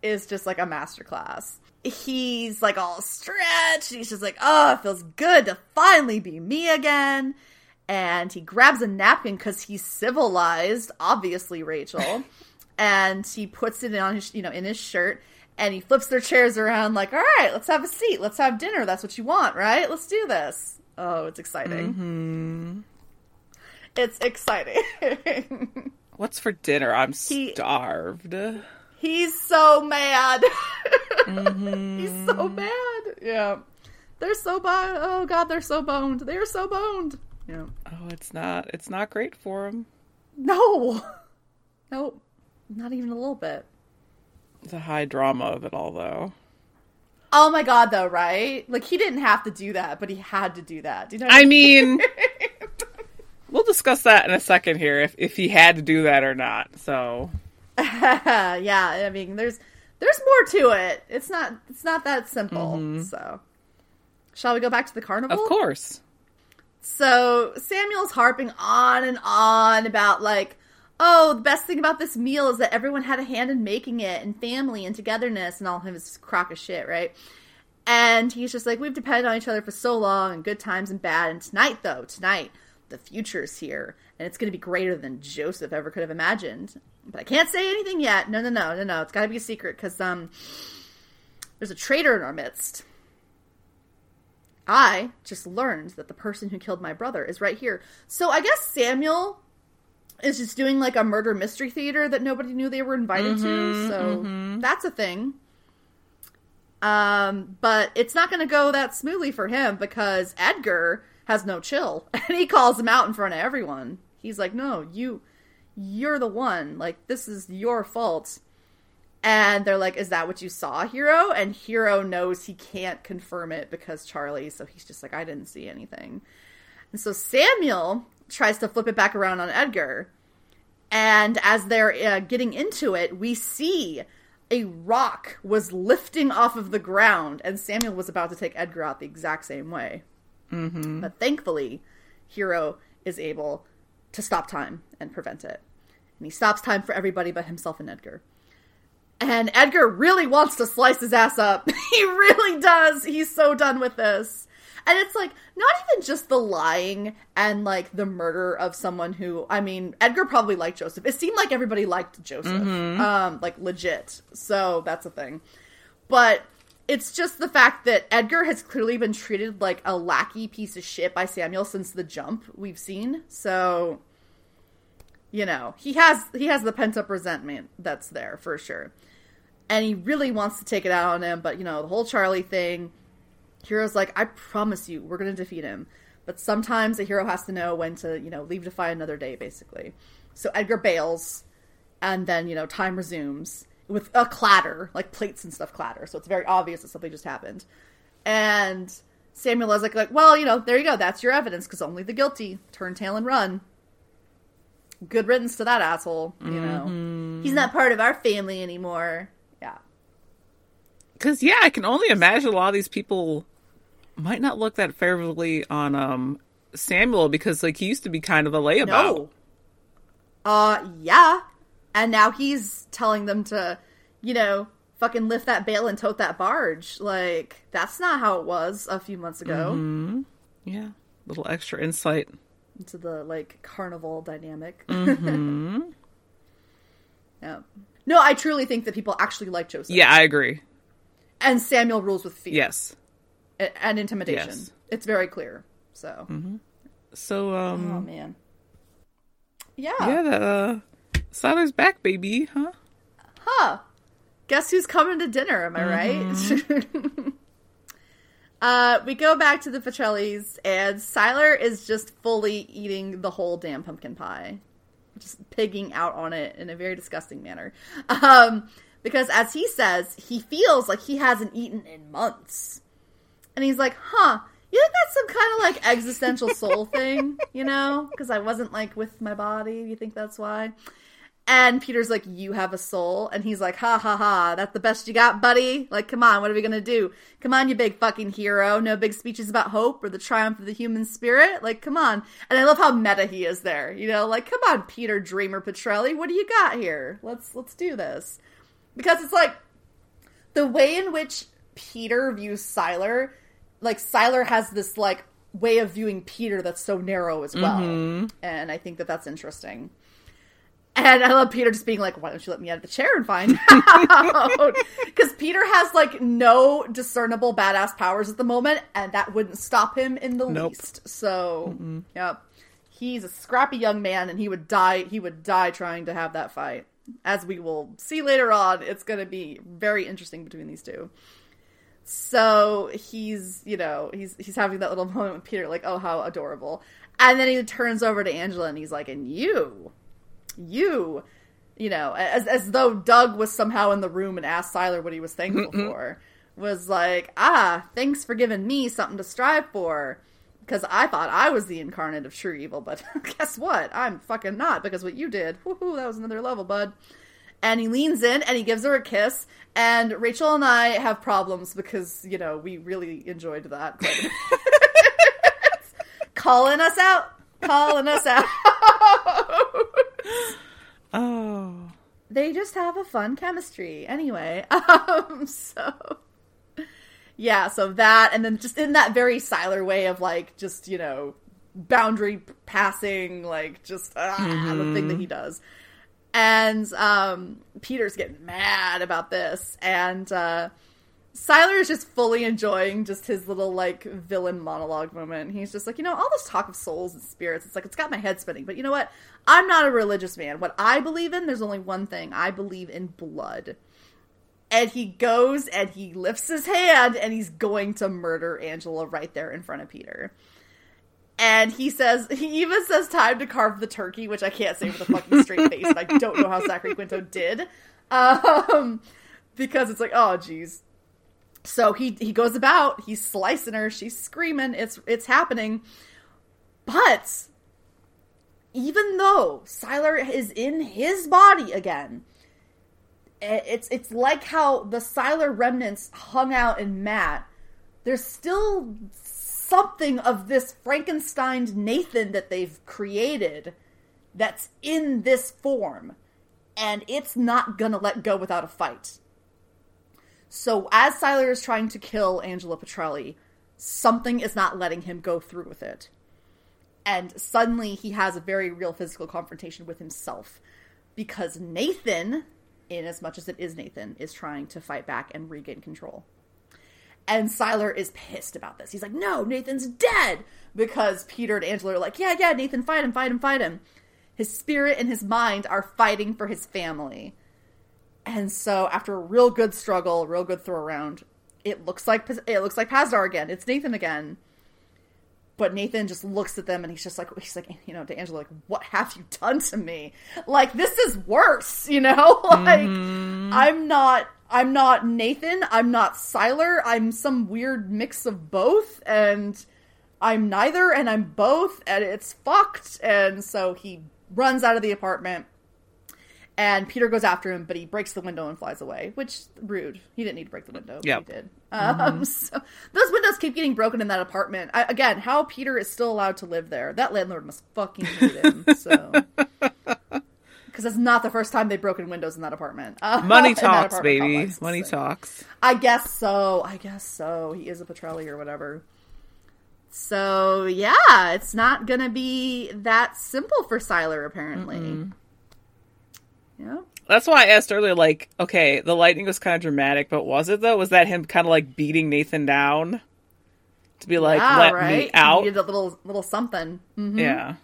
is just like a masterclass. He's like all stretched. He's just like, oh, it feels good to finally be me again. And he grabs a napkin because he's civilized, obviously, Rachel. <laughs> and he puts it on his, you know, in his shirt. And he flips their chairs around, like, all right, let's have a seat. Let's have dinner. That's what you want, right? Let's do this. Oh, it's exciting. Mm-hmm. It's exciting. <laughs> What's for dinner? I'm He- starved. He's so mad. Mhm. He's so mad. Yeah. They're so boned. Oh god, they're so boned. They're so boned. Yeah. Oh, it's not. It's not great for him. No. Nope. Not even a little bit. The high drama of it all, though. Oh my god, though, right? Like he didn't have to do that, but he had to do that. Do you know? What I mean, <laughs> we'll discuss that in a second here, if if he had to do that or not. So <laughs> yeah, I mean, there's there's more to it. It's not it's not that simple. Mhm. So, shall we go back to the carnival? of course, So Samuel's harping on and on about like, oh, the best thing about this meal is that everyone had a hand in making it, and family and togetherness, and all of his crock of shit, right? And he's just like, we've depended on each other for so long, and good times and bad. And tonight, though, tonight, the future's here, and it's going to be greater than Joseph ever could have imagined. But I can't say anything yet. No, no, no, no, no. It's got to be a secret because um, there's a traitor in our midst. I just learned that the person who killed my brother is right here. So I guess Samuel is just doing like a murder mystery theater that nobody knew they were invited to. Mhm, So mhm. that's a thing. Um, but it's not going to go that smoothly for him because Edgar has no chill, <laughs> and he calls him out in front of everyone. He's like, "No, you, you're the one. Like this is your fault." And they're like, "Is that what you saw, Hiro?" And Hiro knows he can't confirm it because Charlie, so he's just like, "I didn't see anything." And so Samuel tries to flip it back around on Edgar. And as they're uh, getting into it, we see a rock was lifting off of the ground, and Samuel was about to take Edgar out the exact same way. Hmm But thankfully, Hiro is able to stop time and prevent it. And he stops time for everybody but himself and Edgar. And Edgar really wants to slice his ass up. <laughs> he really does. He's so done with this. And it's like, not even just the lying and like the murder of someone who, I mean, Edgar probably liked Joseph. It seemed like everybody liked Joseph, um, like legit. So that's a thing. But it's just the fact that Edgar has clearly been treated like a lackey piece of shit by Samuel since the jump we've seen. So, you know, he has he has the pent up resentment that's there for sure, and he really wants to take it out on him. But you know, the whole Charlie thing. Hiro's like, I promise you, we're gonna defeat him. But sometimes a hero has to know when to, you know, leave to fight another day, basically. So Edgar bails, and then you know, time resumes with a clatter, like plates and stuff clatter. So it's very obvious that something just happened. And Samuel is like, like, well, you know, there you go. That's your evidence because only the guilty turn tail and run. Good riddance to that asshole. You know, he's not part of our family anymore. Yeah. Because yeah, I can only imagine a lot of these people might not look that favorably on um Samuel because like he used to be kind of a layabout. No. Uh, yeah. And now he's telling them to, you know, fucking lift that bale and tote that barge. Like, that's not how it was a few months ago. Yeah, little extra insight. Into the, like, carnival dynamic. Mm-hmm. <laughs> yeah. No, I truly think that people actually like Joseph. Yeah, I agree. And Samuel rules with fear. Yes. And intimidation. Yes. It's very clear. So. So Oh, um, man. Yeah. yeah, that uh, Sylar's back, baby, huh? huh. Guess who's coming to dinner am i right? <laughs> Uh we go back to the Petrellis, and Sylar is just fully eating the whole damn pumpkin pie. Just pigging out on it in a very disgusting manner. Um because as he says he feels like he hasn't eaten in months. And he's like huh you think that's some kind of like existential soul thing you know? Because i wasn't like with my body you think that's why and Peter's like, You have a soul. And he's like, Ha ha ha, that's the best you got, buddy. Like, come on, what are we gonna do? Come on, you big fucking hero. No big speeches about hope or the triumph of the human spirit. Like, come on. And I love how meta he is there. You know, like, come on, Peter Dreamer Petrelli, what do you got here? Let's let's do this. Because it's like the way in which Peter views Sylar, like Sylar has this like way of viewing Peter that's so narrow as well. Mm-hmm. And I think that that's interesting. And I love Peter just being like, why don't you let me out of the chair and find <laughs> out? Because Peter has like no discernible badass powers at the moment, and that wouldn't stop him in the Nope. least. So, yep. He's a scrappy young man, and he would die. He would die trying to have that fight. As we will see later on, it's going to be very interesting between these two. So he's, you know, he's he's having that little <laughs> moment with Peter, like, oh, how adorable. And then he turns over to Angela, and he's like, and you, you, you know, as as though Doug was somehow in the room and asked Sylar what he was thankful for, was like, ah, thanks for giving me something to strive for. Because I thought I was the incarnate of true evil, but <laughs> guess what? I'm fucking not, because what you did, woohoo, that was another level, bud. And he leans in and he gives her a kiss, and Rachel and I have problems because, you know, we really enjoyed that. quite a bit. <laughs> <laughs> calling us out, calling us out. Oh, they just have a fun chemistry. Anyway <laughs> um so yeah so that and then just in that very Sylar way of like just you know boundary passing like just ah, the thing that he does. And um peter's getting mad about this and uh Sylar is just fully enjoying just his little like villain monologue moment. He's just like, you know, all this talk of souls and spirits, it's like it's got my head spinning. But you know what? I'm not a religious man. What I believe in, there's only one thing. I believe in blood. And he goes and he lifts his hand and he's going to murder Angela right there in front of Peter. And he says, he even says time to carve the turkey, which I can't say with a fucking straight <laughs> face. I don't know how Zachary Quinto did. Um, because it's like, oh, geez. So he he goes about, he's slicing her, she's screaming, it's it's happening. But even though Sylar is in his body again, it's it's like how the Sylar remnants hung out in Matt. There's still something of this Frankenstein Nathan that they've created that's in this form, and it's not gonna let go without a fight. So as Sylar is trying to kill Angela Petrelli, something is not letting him go through with it. And suddenly he has a very real physical confrontation with himself. Because Nathan, in as much as it is Nathan, is trying to fight back and regain control. And Sylar is pissed about this. He's like, no, Nathan's dead. Because Peter and Angela are like, yeah, yeah, Nathan, fight him, fight him, fight him. His spirit and his mind are fighting for his family. And so after a real good struggle, a real good throw around, it looks like it looks like Pasdar again. It's Nathan again. But Nathan just looks at them and he's just like he's like you know to Angela like what have you done to me? Like this is worse, you know? <laughs> like mm-hmm. I'm not I'm not Nathan, I'm not Sylar, I'm some weird mix of both and I'm neither and I'm both and it's fucked and so he runs out of the apartment and Peter goes after him, but he breaks the window and flies away, which rude. He didn't need to break the window. Yeah, he did. Mm-hmm. Um, <laughs> so those windows keep getting broken in that apartment. I, again, how Peter is still allowed to live there? That landlord must fucking hate him. <laughs> So. Because it's not the first time they've broken windows in that apartment. <laughs> Uh, Money talks, apartment baby. Complex, Money so. talks. I guess so. I guess so. He is a Petrelli or whatever. So yeah, it's not gonna be that simple for Sylar apparently. mm yeah. That's why I asked earlier, like, okay, the lightning was kind of dramatic, but was it though? Was that him kind of like beating Nathan down to be like, yeah, let right? me out? He needed a little little something. Mm-hmm. Yeah.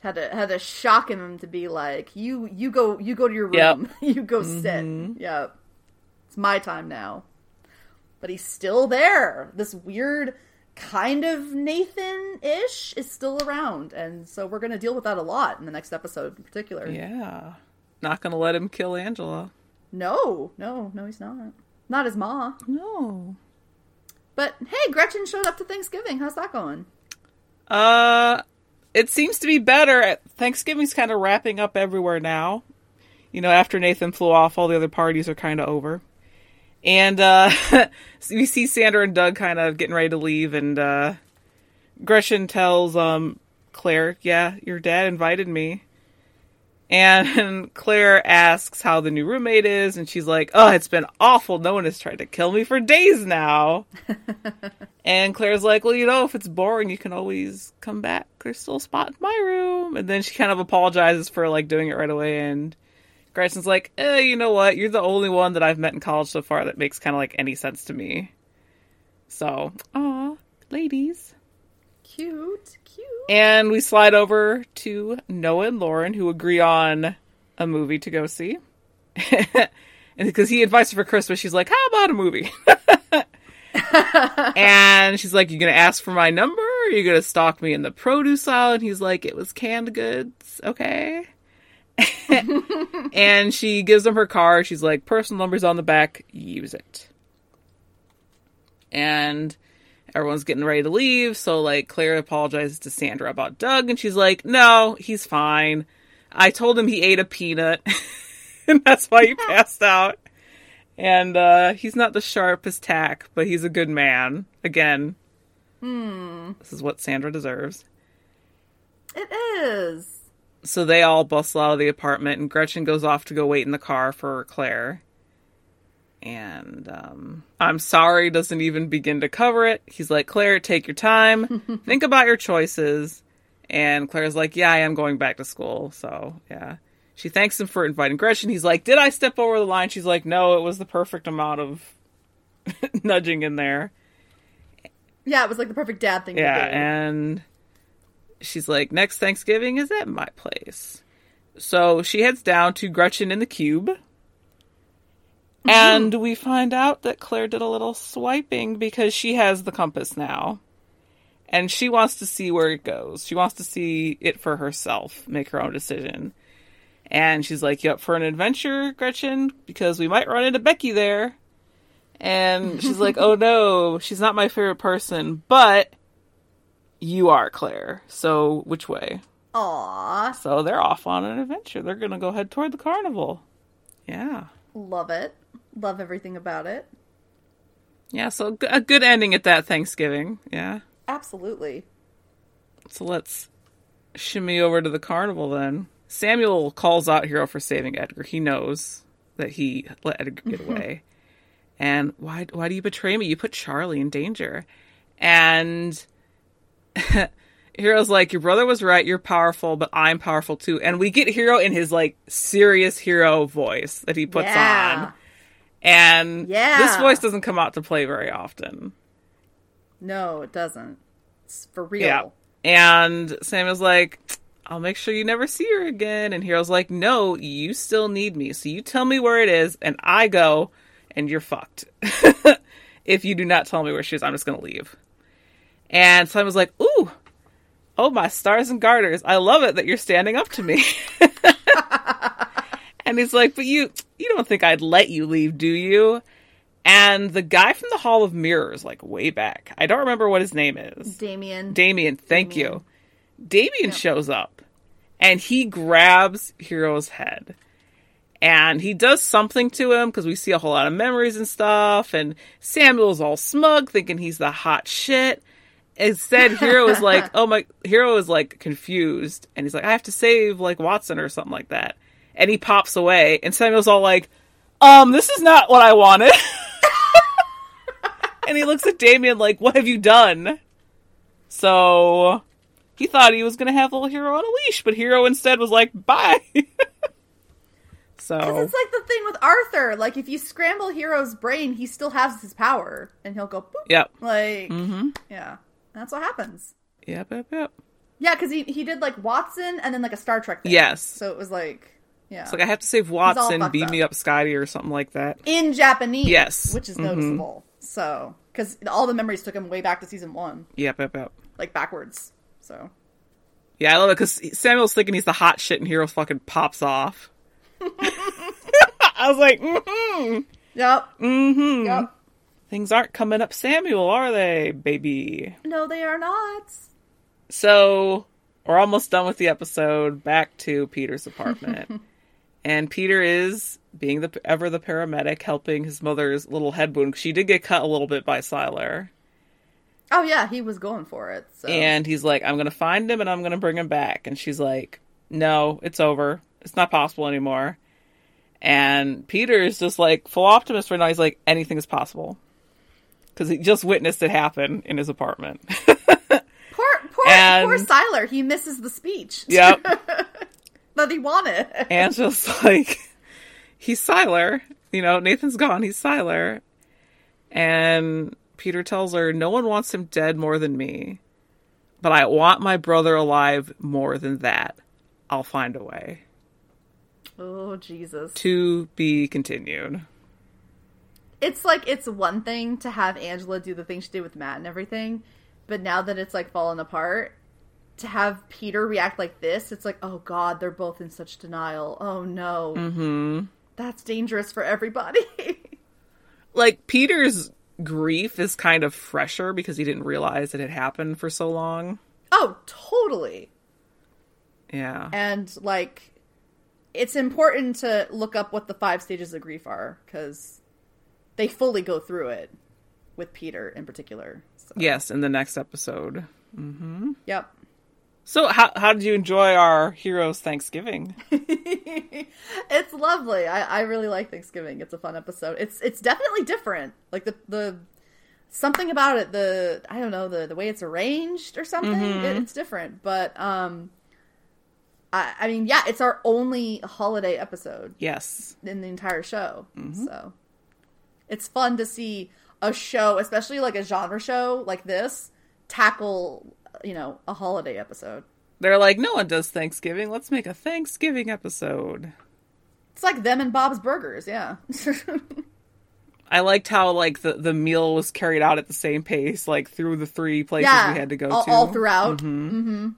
Had to had to shock him to be like, you you go you go to your room, yep. <laughs> you go mm-hmm. sit. Yep. It's my time now. But he's still there. This weird kind of Nathan ish is still around, and so we're gonna deal with that a lot in the next episode in particular. Yeah not going to let him kill Angela. No, no, no, he's not. Not his ma. No. But hey, Gretchen showed up to Thanksgiving. How's that going? Uh, it seems to be better. Thanksgiving's kind of wrapping up everywhere now. You know, after Nathan flew off, all the other parties are kind of over. And uh, <laughs> we see Sandra and Doug kind of getting ready to leave, and uh, Gretchen tells um, Claire, "Yeah, your dad invited me." And <laughs> Claire asks how the new roommate is, and she's like, Oh, it's been awful. No one has tried to kill me for days now. <laughs> and Claire's like, Well, you know, if it's boring, you can always come back. There's still a spot in my room. And then she kind of apologizes for like doing it right away. And Gretchen's like, eh, you know what? You're the only one that I've met in college so far that makes kind of like any sense to me. So, aw, ladies. Cute, cute. And we slide over to Noah and Lauren, who agree on a movie to go see. <laughs> and because he invites her for Christmas, she's like, "How about a movie?" <laughs> and she's like, "You're gonna ask for my number? Or are you gonna stalk me in the produce aisle?" And he's like, "It was canned goods, okay." <laughs> and she gives him her card. She's like, "Personal numbers on the back. Use it." And everyone's getting ready to leave. So like Claire apologizes to Sandra about Doug and she's like, no, he's fine. I told him he ate a peanut <laughs> and that's why he <laughs> passed out. And uh, he's not the sharpest tack, but he's a good man. Again, hmm. this is what Sandra deserves. It is. So they all bustle out of the apartment, and Gretchen goes off to go wait in the car for Claire and um, I'm sorry doesn't even begin to cover it. He's like, Claire, take your time, <laughs> think about your choices. And Claire's like, Yeah, I am going back to school. So, yeah. She thanks him for inviting Gretchen. He's like, Did I step over the line? She's like, No, it was the perfect amount of <laughs> nudging in there. Yeah, it was like the perfect dad thing yeah, and she's like, Next Thanksgiving is at my place. So she heads down to Gretchen in the cube Mm-hmm. and we find out that Claire did a little swiping because she has the compass now. And she wants to see where it goes. She wants to see it for herself, make her own decision. And she's like, You up for an adventure, Gretchen? Because we might run into Becky there. And <laughs> she's like, Oh no, she's not my favorite person, but you are, Claire. So which way? Aww. So they're off on an adventure. They're gonna go head toward the carnival. Yeah. Love it. Love everything about it. Yeah, so a good ending at that Thanksgiving. Yeah. Absolutely. So let's shimmy over to the carnival then. Samuel calls out Hiro for saving Edgar. He knows that he let Edgar get <laughs> away. and why why do you betray me? You put Charlie in danger. And <laughs> Hiro's like, Your brother was right, you're powerful, but I'm powerful too. And we get Hiro in his like serious hero voice that he puts yeah. on. And yeah. this voice doesn't come out to play very often. No, it doesn't. It's for real. Yeah. And Samuel's like, I'll make sure you never see her again. And Hiro's like, No, you still need me. So you tell me where it is, and I go, and you're fucked. <laughs> if you do not tell me where she is, I'm just going to leave. And Sam was like, Ooh, oh, my stars and garters. I love it that you're standing up to me. <laughs> <laughs> and he's like, But you, you don't think I'd let you leave, do you? And the guy from the Hall of Mirrors, like way back, I don't remember what his name is. Damien. Damien, thank you. Damien shows up and he grabs Hiro's head. And he does something to him because we see a whole lot of memories and stuff. And Samuel's all smug, thinking he's the hot shit. Instead, Hiro is like, <laughs> oh my, Hiro is like confused. And he's like, I have to save like Watson or something like that. And he pops away. And Samuel's all like, um, this is not what I wanted. <laughs> and he looks at Damien like, what have you done? So he thought he was going to have little Hiro on a leash, but Hiro instead was like, bye. <laughs> so It's like the thing with Arthur. Like, if you scramble Hiro's brain, he still has his power, and he'll go boop. yep, Like, Mm-hmm. yeah, that's what happens. yep, yep, yep. Yeah, because he he did like Watson and then like a Star Trek. Thing. Yes. So it was like, yeah, It's like I have to save Watson, beam up. me up, Scotty, or something like that. in Japanese. Yes. which is Mhm. noticeable. So because all the memories took him way back to season one, Yep, yep, yep. like backwards. So Yeah, I love it because Samuel's thinking he's the hot shit, and Hiro fucking pops off. <laughs> I was like, mm-hmm, yep, mm-hmm. yep. Things aren't coming up, Samuel, are they, baby? No, they are not. So we're almost done with the episode. Back to Peter's apartment, <laughs> and Peter is being the ever the paramedic, helping his mother's little head wound. She did get cut a little bit by Sylar, Oh yeah, he was going for it. So and he's like, "I'm gonna find him and I'm gonna bring him back." And she's like, "No, it's over. It's not possible anymore." And Peter is just like full optimist right now. He's like, "Anything is possible." Because he just witnessed it happen in his apartment. <laughs> poor poor And- poor Sylar. He misses the speech. Yep. <laughs> that he wanted. <laughs> just like he's Sylar. You know, Nathan's gone. He's Sylar, and Peter tells her, "No one wants him dead more than me, but I want my brother alive more than that. I'll find a way." oh Jesus. To be continued. it's like it's one thing to have Angela do the thing she did with Matt and everything, but now that it's like fallen apart, to have Peter react like this, it's like, oh god, they're both in such denial. Oh no. hmm That's dangerous for everybody. <laughs> Like Peter's grief is kind of fresher because he didn't realize it had happened for so long. oh, totally. Yeah. And like it's important to look up what the five stages of grief are cuz they fully go through it with Peter in particular. So, Yes, in the next episode. Mm-hmm. Yep. So, how how did you enjoy our heroes Thanksgiving? <laughs> it's lovely. I, I really like Thanksgiving. It's a fun episode. It's it's definitely different. Like the the something about it. The I don't know the the way it's arranged or something. It, it's different. But um, I I mean yeah, it's our only holiday episode Yes. in the entire show. So it's fun to see a show, especially like a genre show like this, tackle you know a holiday episode. They're like, no one does Thanksgiving. Let's make a Thanksgiving episode. It's like them and Bob's Burgers, yeah. <laughs> I liked how like the, the meal was carried out at the same pace, like through the three places yeah, we had to go all, to. all throughout. Mm-hmm.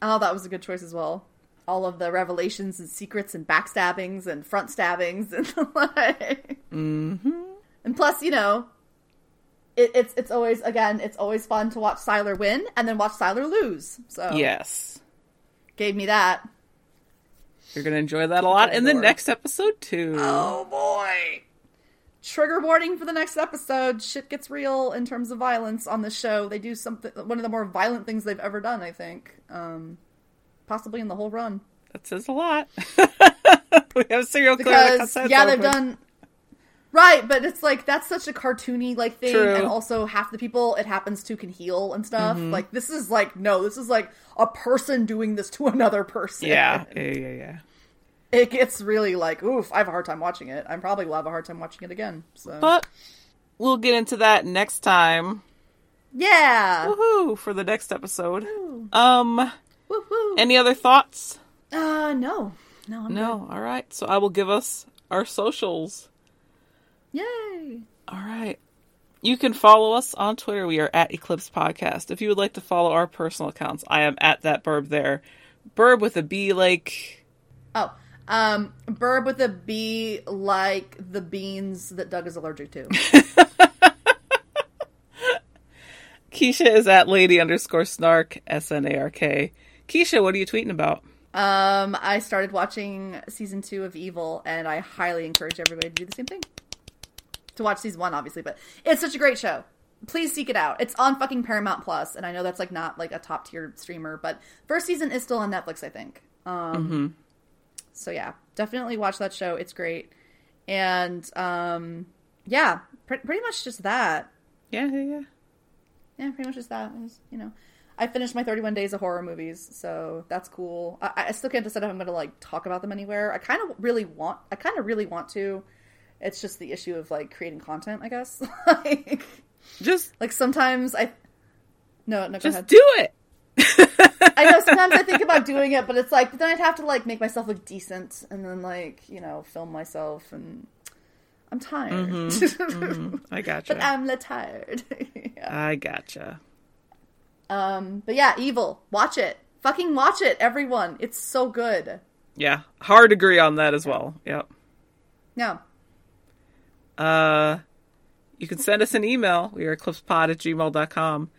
Oh, that was a good choice as well. All of the revelations and secrets and backstabbings and front stabbings and <laughs> the like, Mm-hmm. and plus, you know, it, it's it's always again, it's always fun to watch Sylar win and then watch Sylar lose. So Yes. gave me that. You're gonna enjoy that a lot in the Lord. next episode too. Oh boy. Trigger warning for the next episode. Shit gets real in terms of violence on this show. They do something one of the more violent things they've ever done, I think. Um possibly in the whole run. That says a lot. <laughs> we have serial killer Because yeah, they've done Right, but it's like that's such a cartoony like thing True. and also half the people it happens to can heal and stuff. Mm-hmm. Like this is like no, this is like a person doing this to <laughs> another person. Yeah, yeah, yeah, yeah. It gets really like, oof, I have a hard time watching it. I'm probably will have a hard time watching it again. So But we'll get into that next time Yeah. Woohoo! For the next episode. Um, Woohoo. any other thoughts? uh, no. No, I'm No. All right. So I will give us our socials. Yay. All right. You can follow us on Twitter. We are at Eclipse Podcast. If you would like to follow our personal accounts, I am at that burb there. Burb with a B like Oh, um, burb with a B like the beans that Doug is allergic to. <laughs> Keisha is at lady underscore snark S N A R K. Keisha, what are you tweeting about? um, I started watching season two of Evil, and I highly encourage everybody to do the same thing. To watch season one, obviously, but it's such a great show. Please seek it out. It's on fucking Paramount Plus, and I know that's like not like a top tier streamer, but first season is still on Netflix, I think. Um, so yeah, definitely watch that show. It's great, and um, yeah, pr- pretty much just that. Yeah, yeah, yeah. yeah, pretty much just that. Was, you know, I finished my 31 days of horror movies, so that's cool. I, I still can't decide if I'm going to like talk about them anywhere. I kind of really want. I kind of really want to. It's just the issue of like creating content, I guess. <laughs> like, Just like sometimes I. No, no, just do it. <laughs> I know sometimes I think about doing it, but it's like, but then I'd have to like make myself look decent, and then like you know film myself, and I'm tired. I <laughs> gotcha. but. I'm tired. yeah. I gotcha. Um, but yeah, Evil. Watch it. Fucking watch it, everyone. It's so good. Yeah. Hard agree on that as well. Yep. Yeah. Uh, you can send us an email. We are eclipsepod at gmail.com.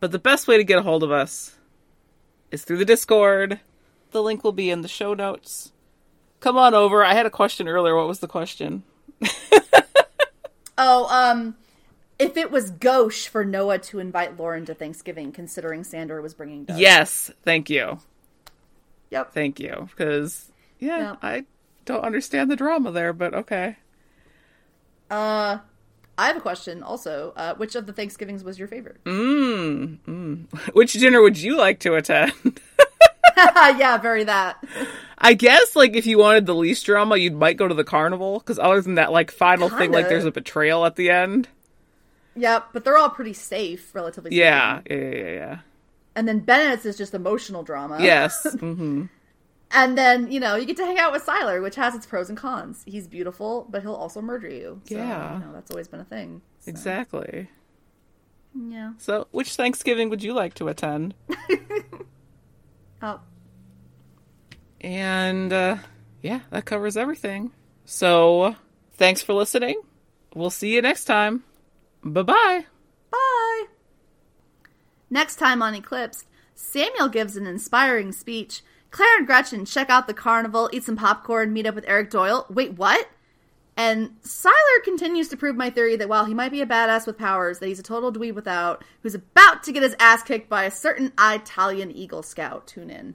But the best way to get a hold of us is through the Discord. The link will be in the show notes. Come on over. I had a question earlier. What was the question? <laughs> Oh, um, if it was gauche for Noah to invite Lauren to Thanksgiving, considering Sandra was bringing Doug. Yes. Thank you. Yep. Thank you. Because, yeah, Yeah. I don't understand the drama there, but okay. Uh, I have a question also. Uh, which of the Thanksgivings was your favorite? Mm, mm. <laughs> Which dinner would you like to attend? <laughs> yeah, very that. I guess like if you wanted the least drama, you might go to the carnival because other than that, like final thing, like there's a betrayal at the end. Yep, but they're all pretty safe, relatively speaking. Yeah, yeah, yeah, yeah. And then Bennett's is just emotional drama. Yes. <laughs> hmm And then, you know, you get to hang out with Sylar, which has its pros and cons. He's beautiful, but he'll also murder you. So, Yeah. You know, that's always been a thing. So, Exactly. Yeah. So, which Thanksgiving would you like to attend? <laughs> Oh, And uh yeah, that covers everything. So, thanks for listening. We'll see you next time. Bye-bye. bye. Next time on Eclipse, Samuel gives an inspiring speech. Claire and Gretchen check out the carnival, eat some popcorn, meet up with Eric Doyle. Wait, what? And Sylar continues to prove my theory that while he might be a badass with powers, that he's a total dweeb without, who's about to get his ass kicked by a certain Italian Eagle Scout. Tune in.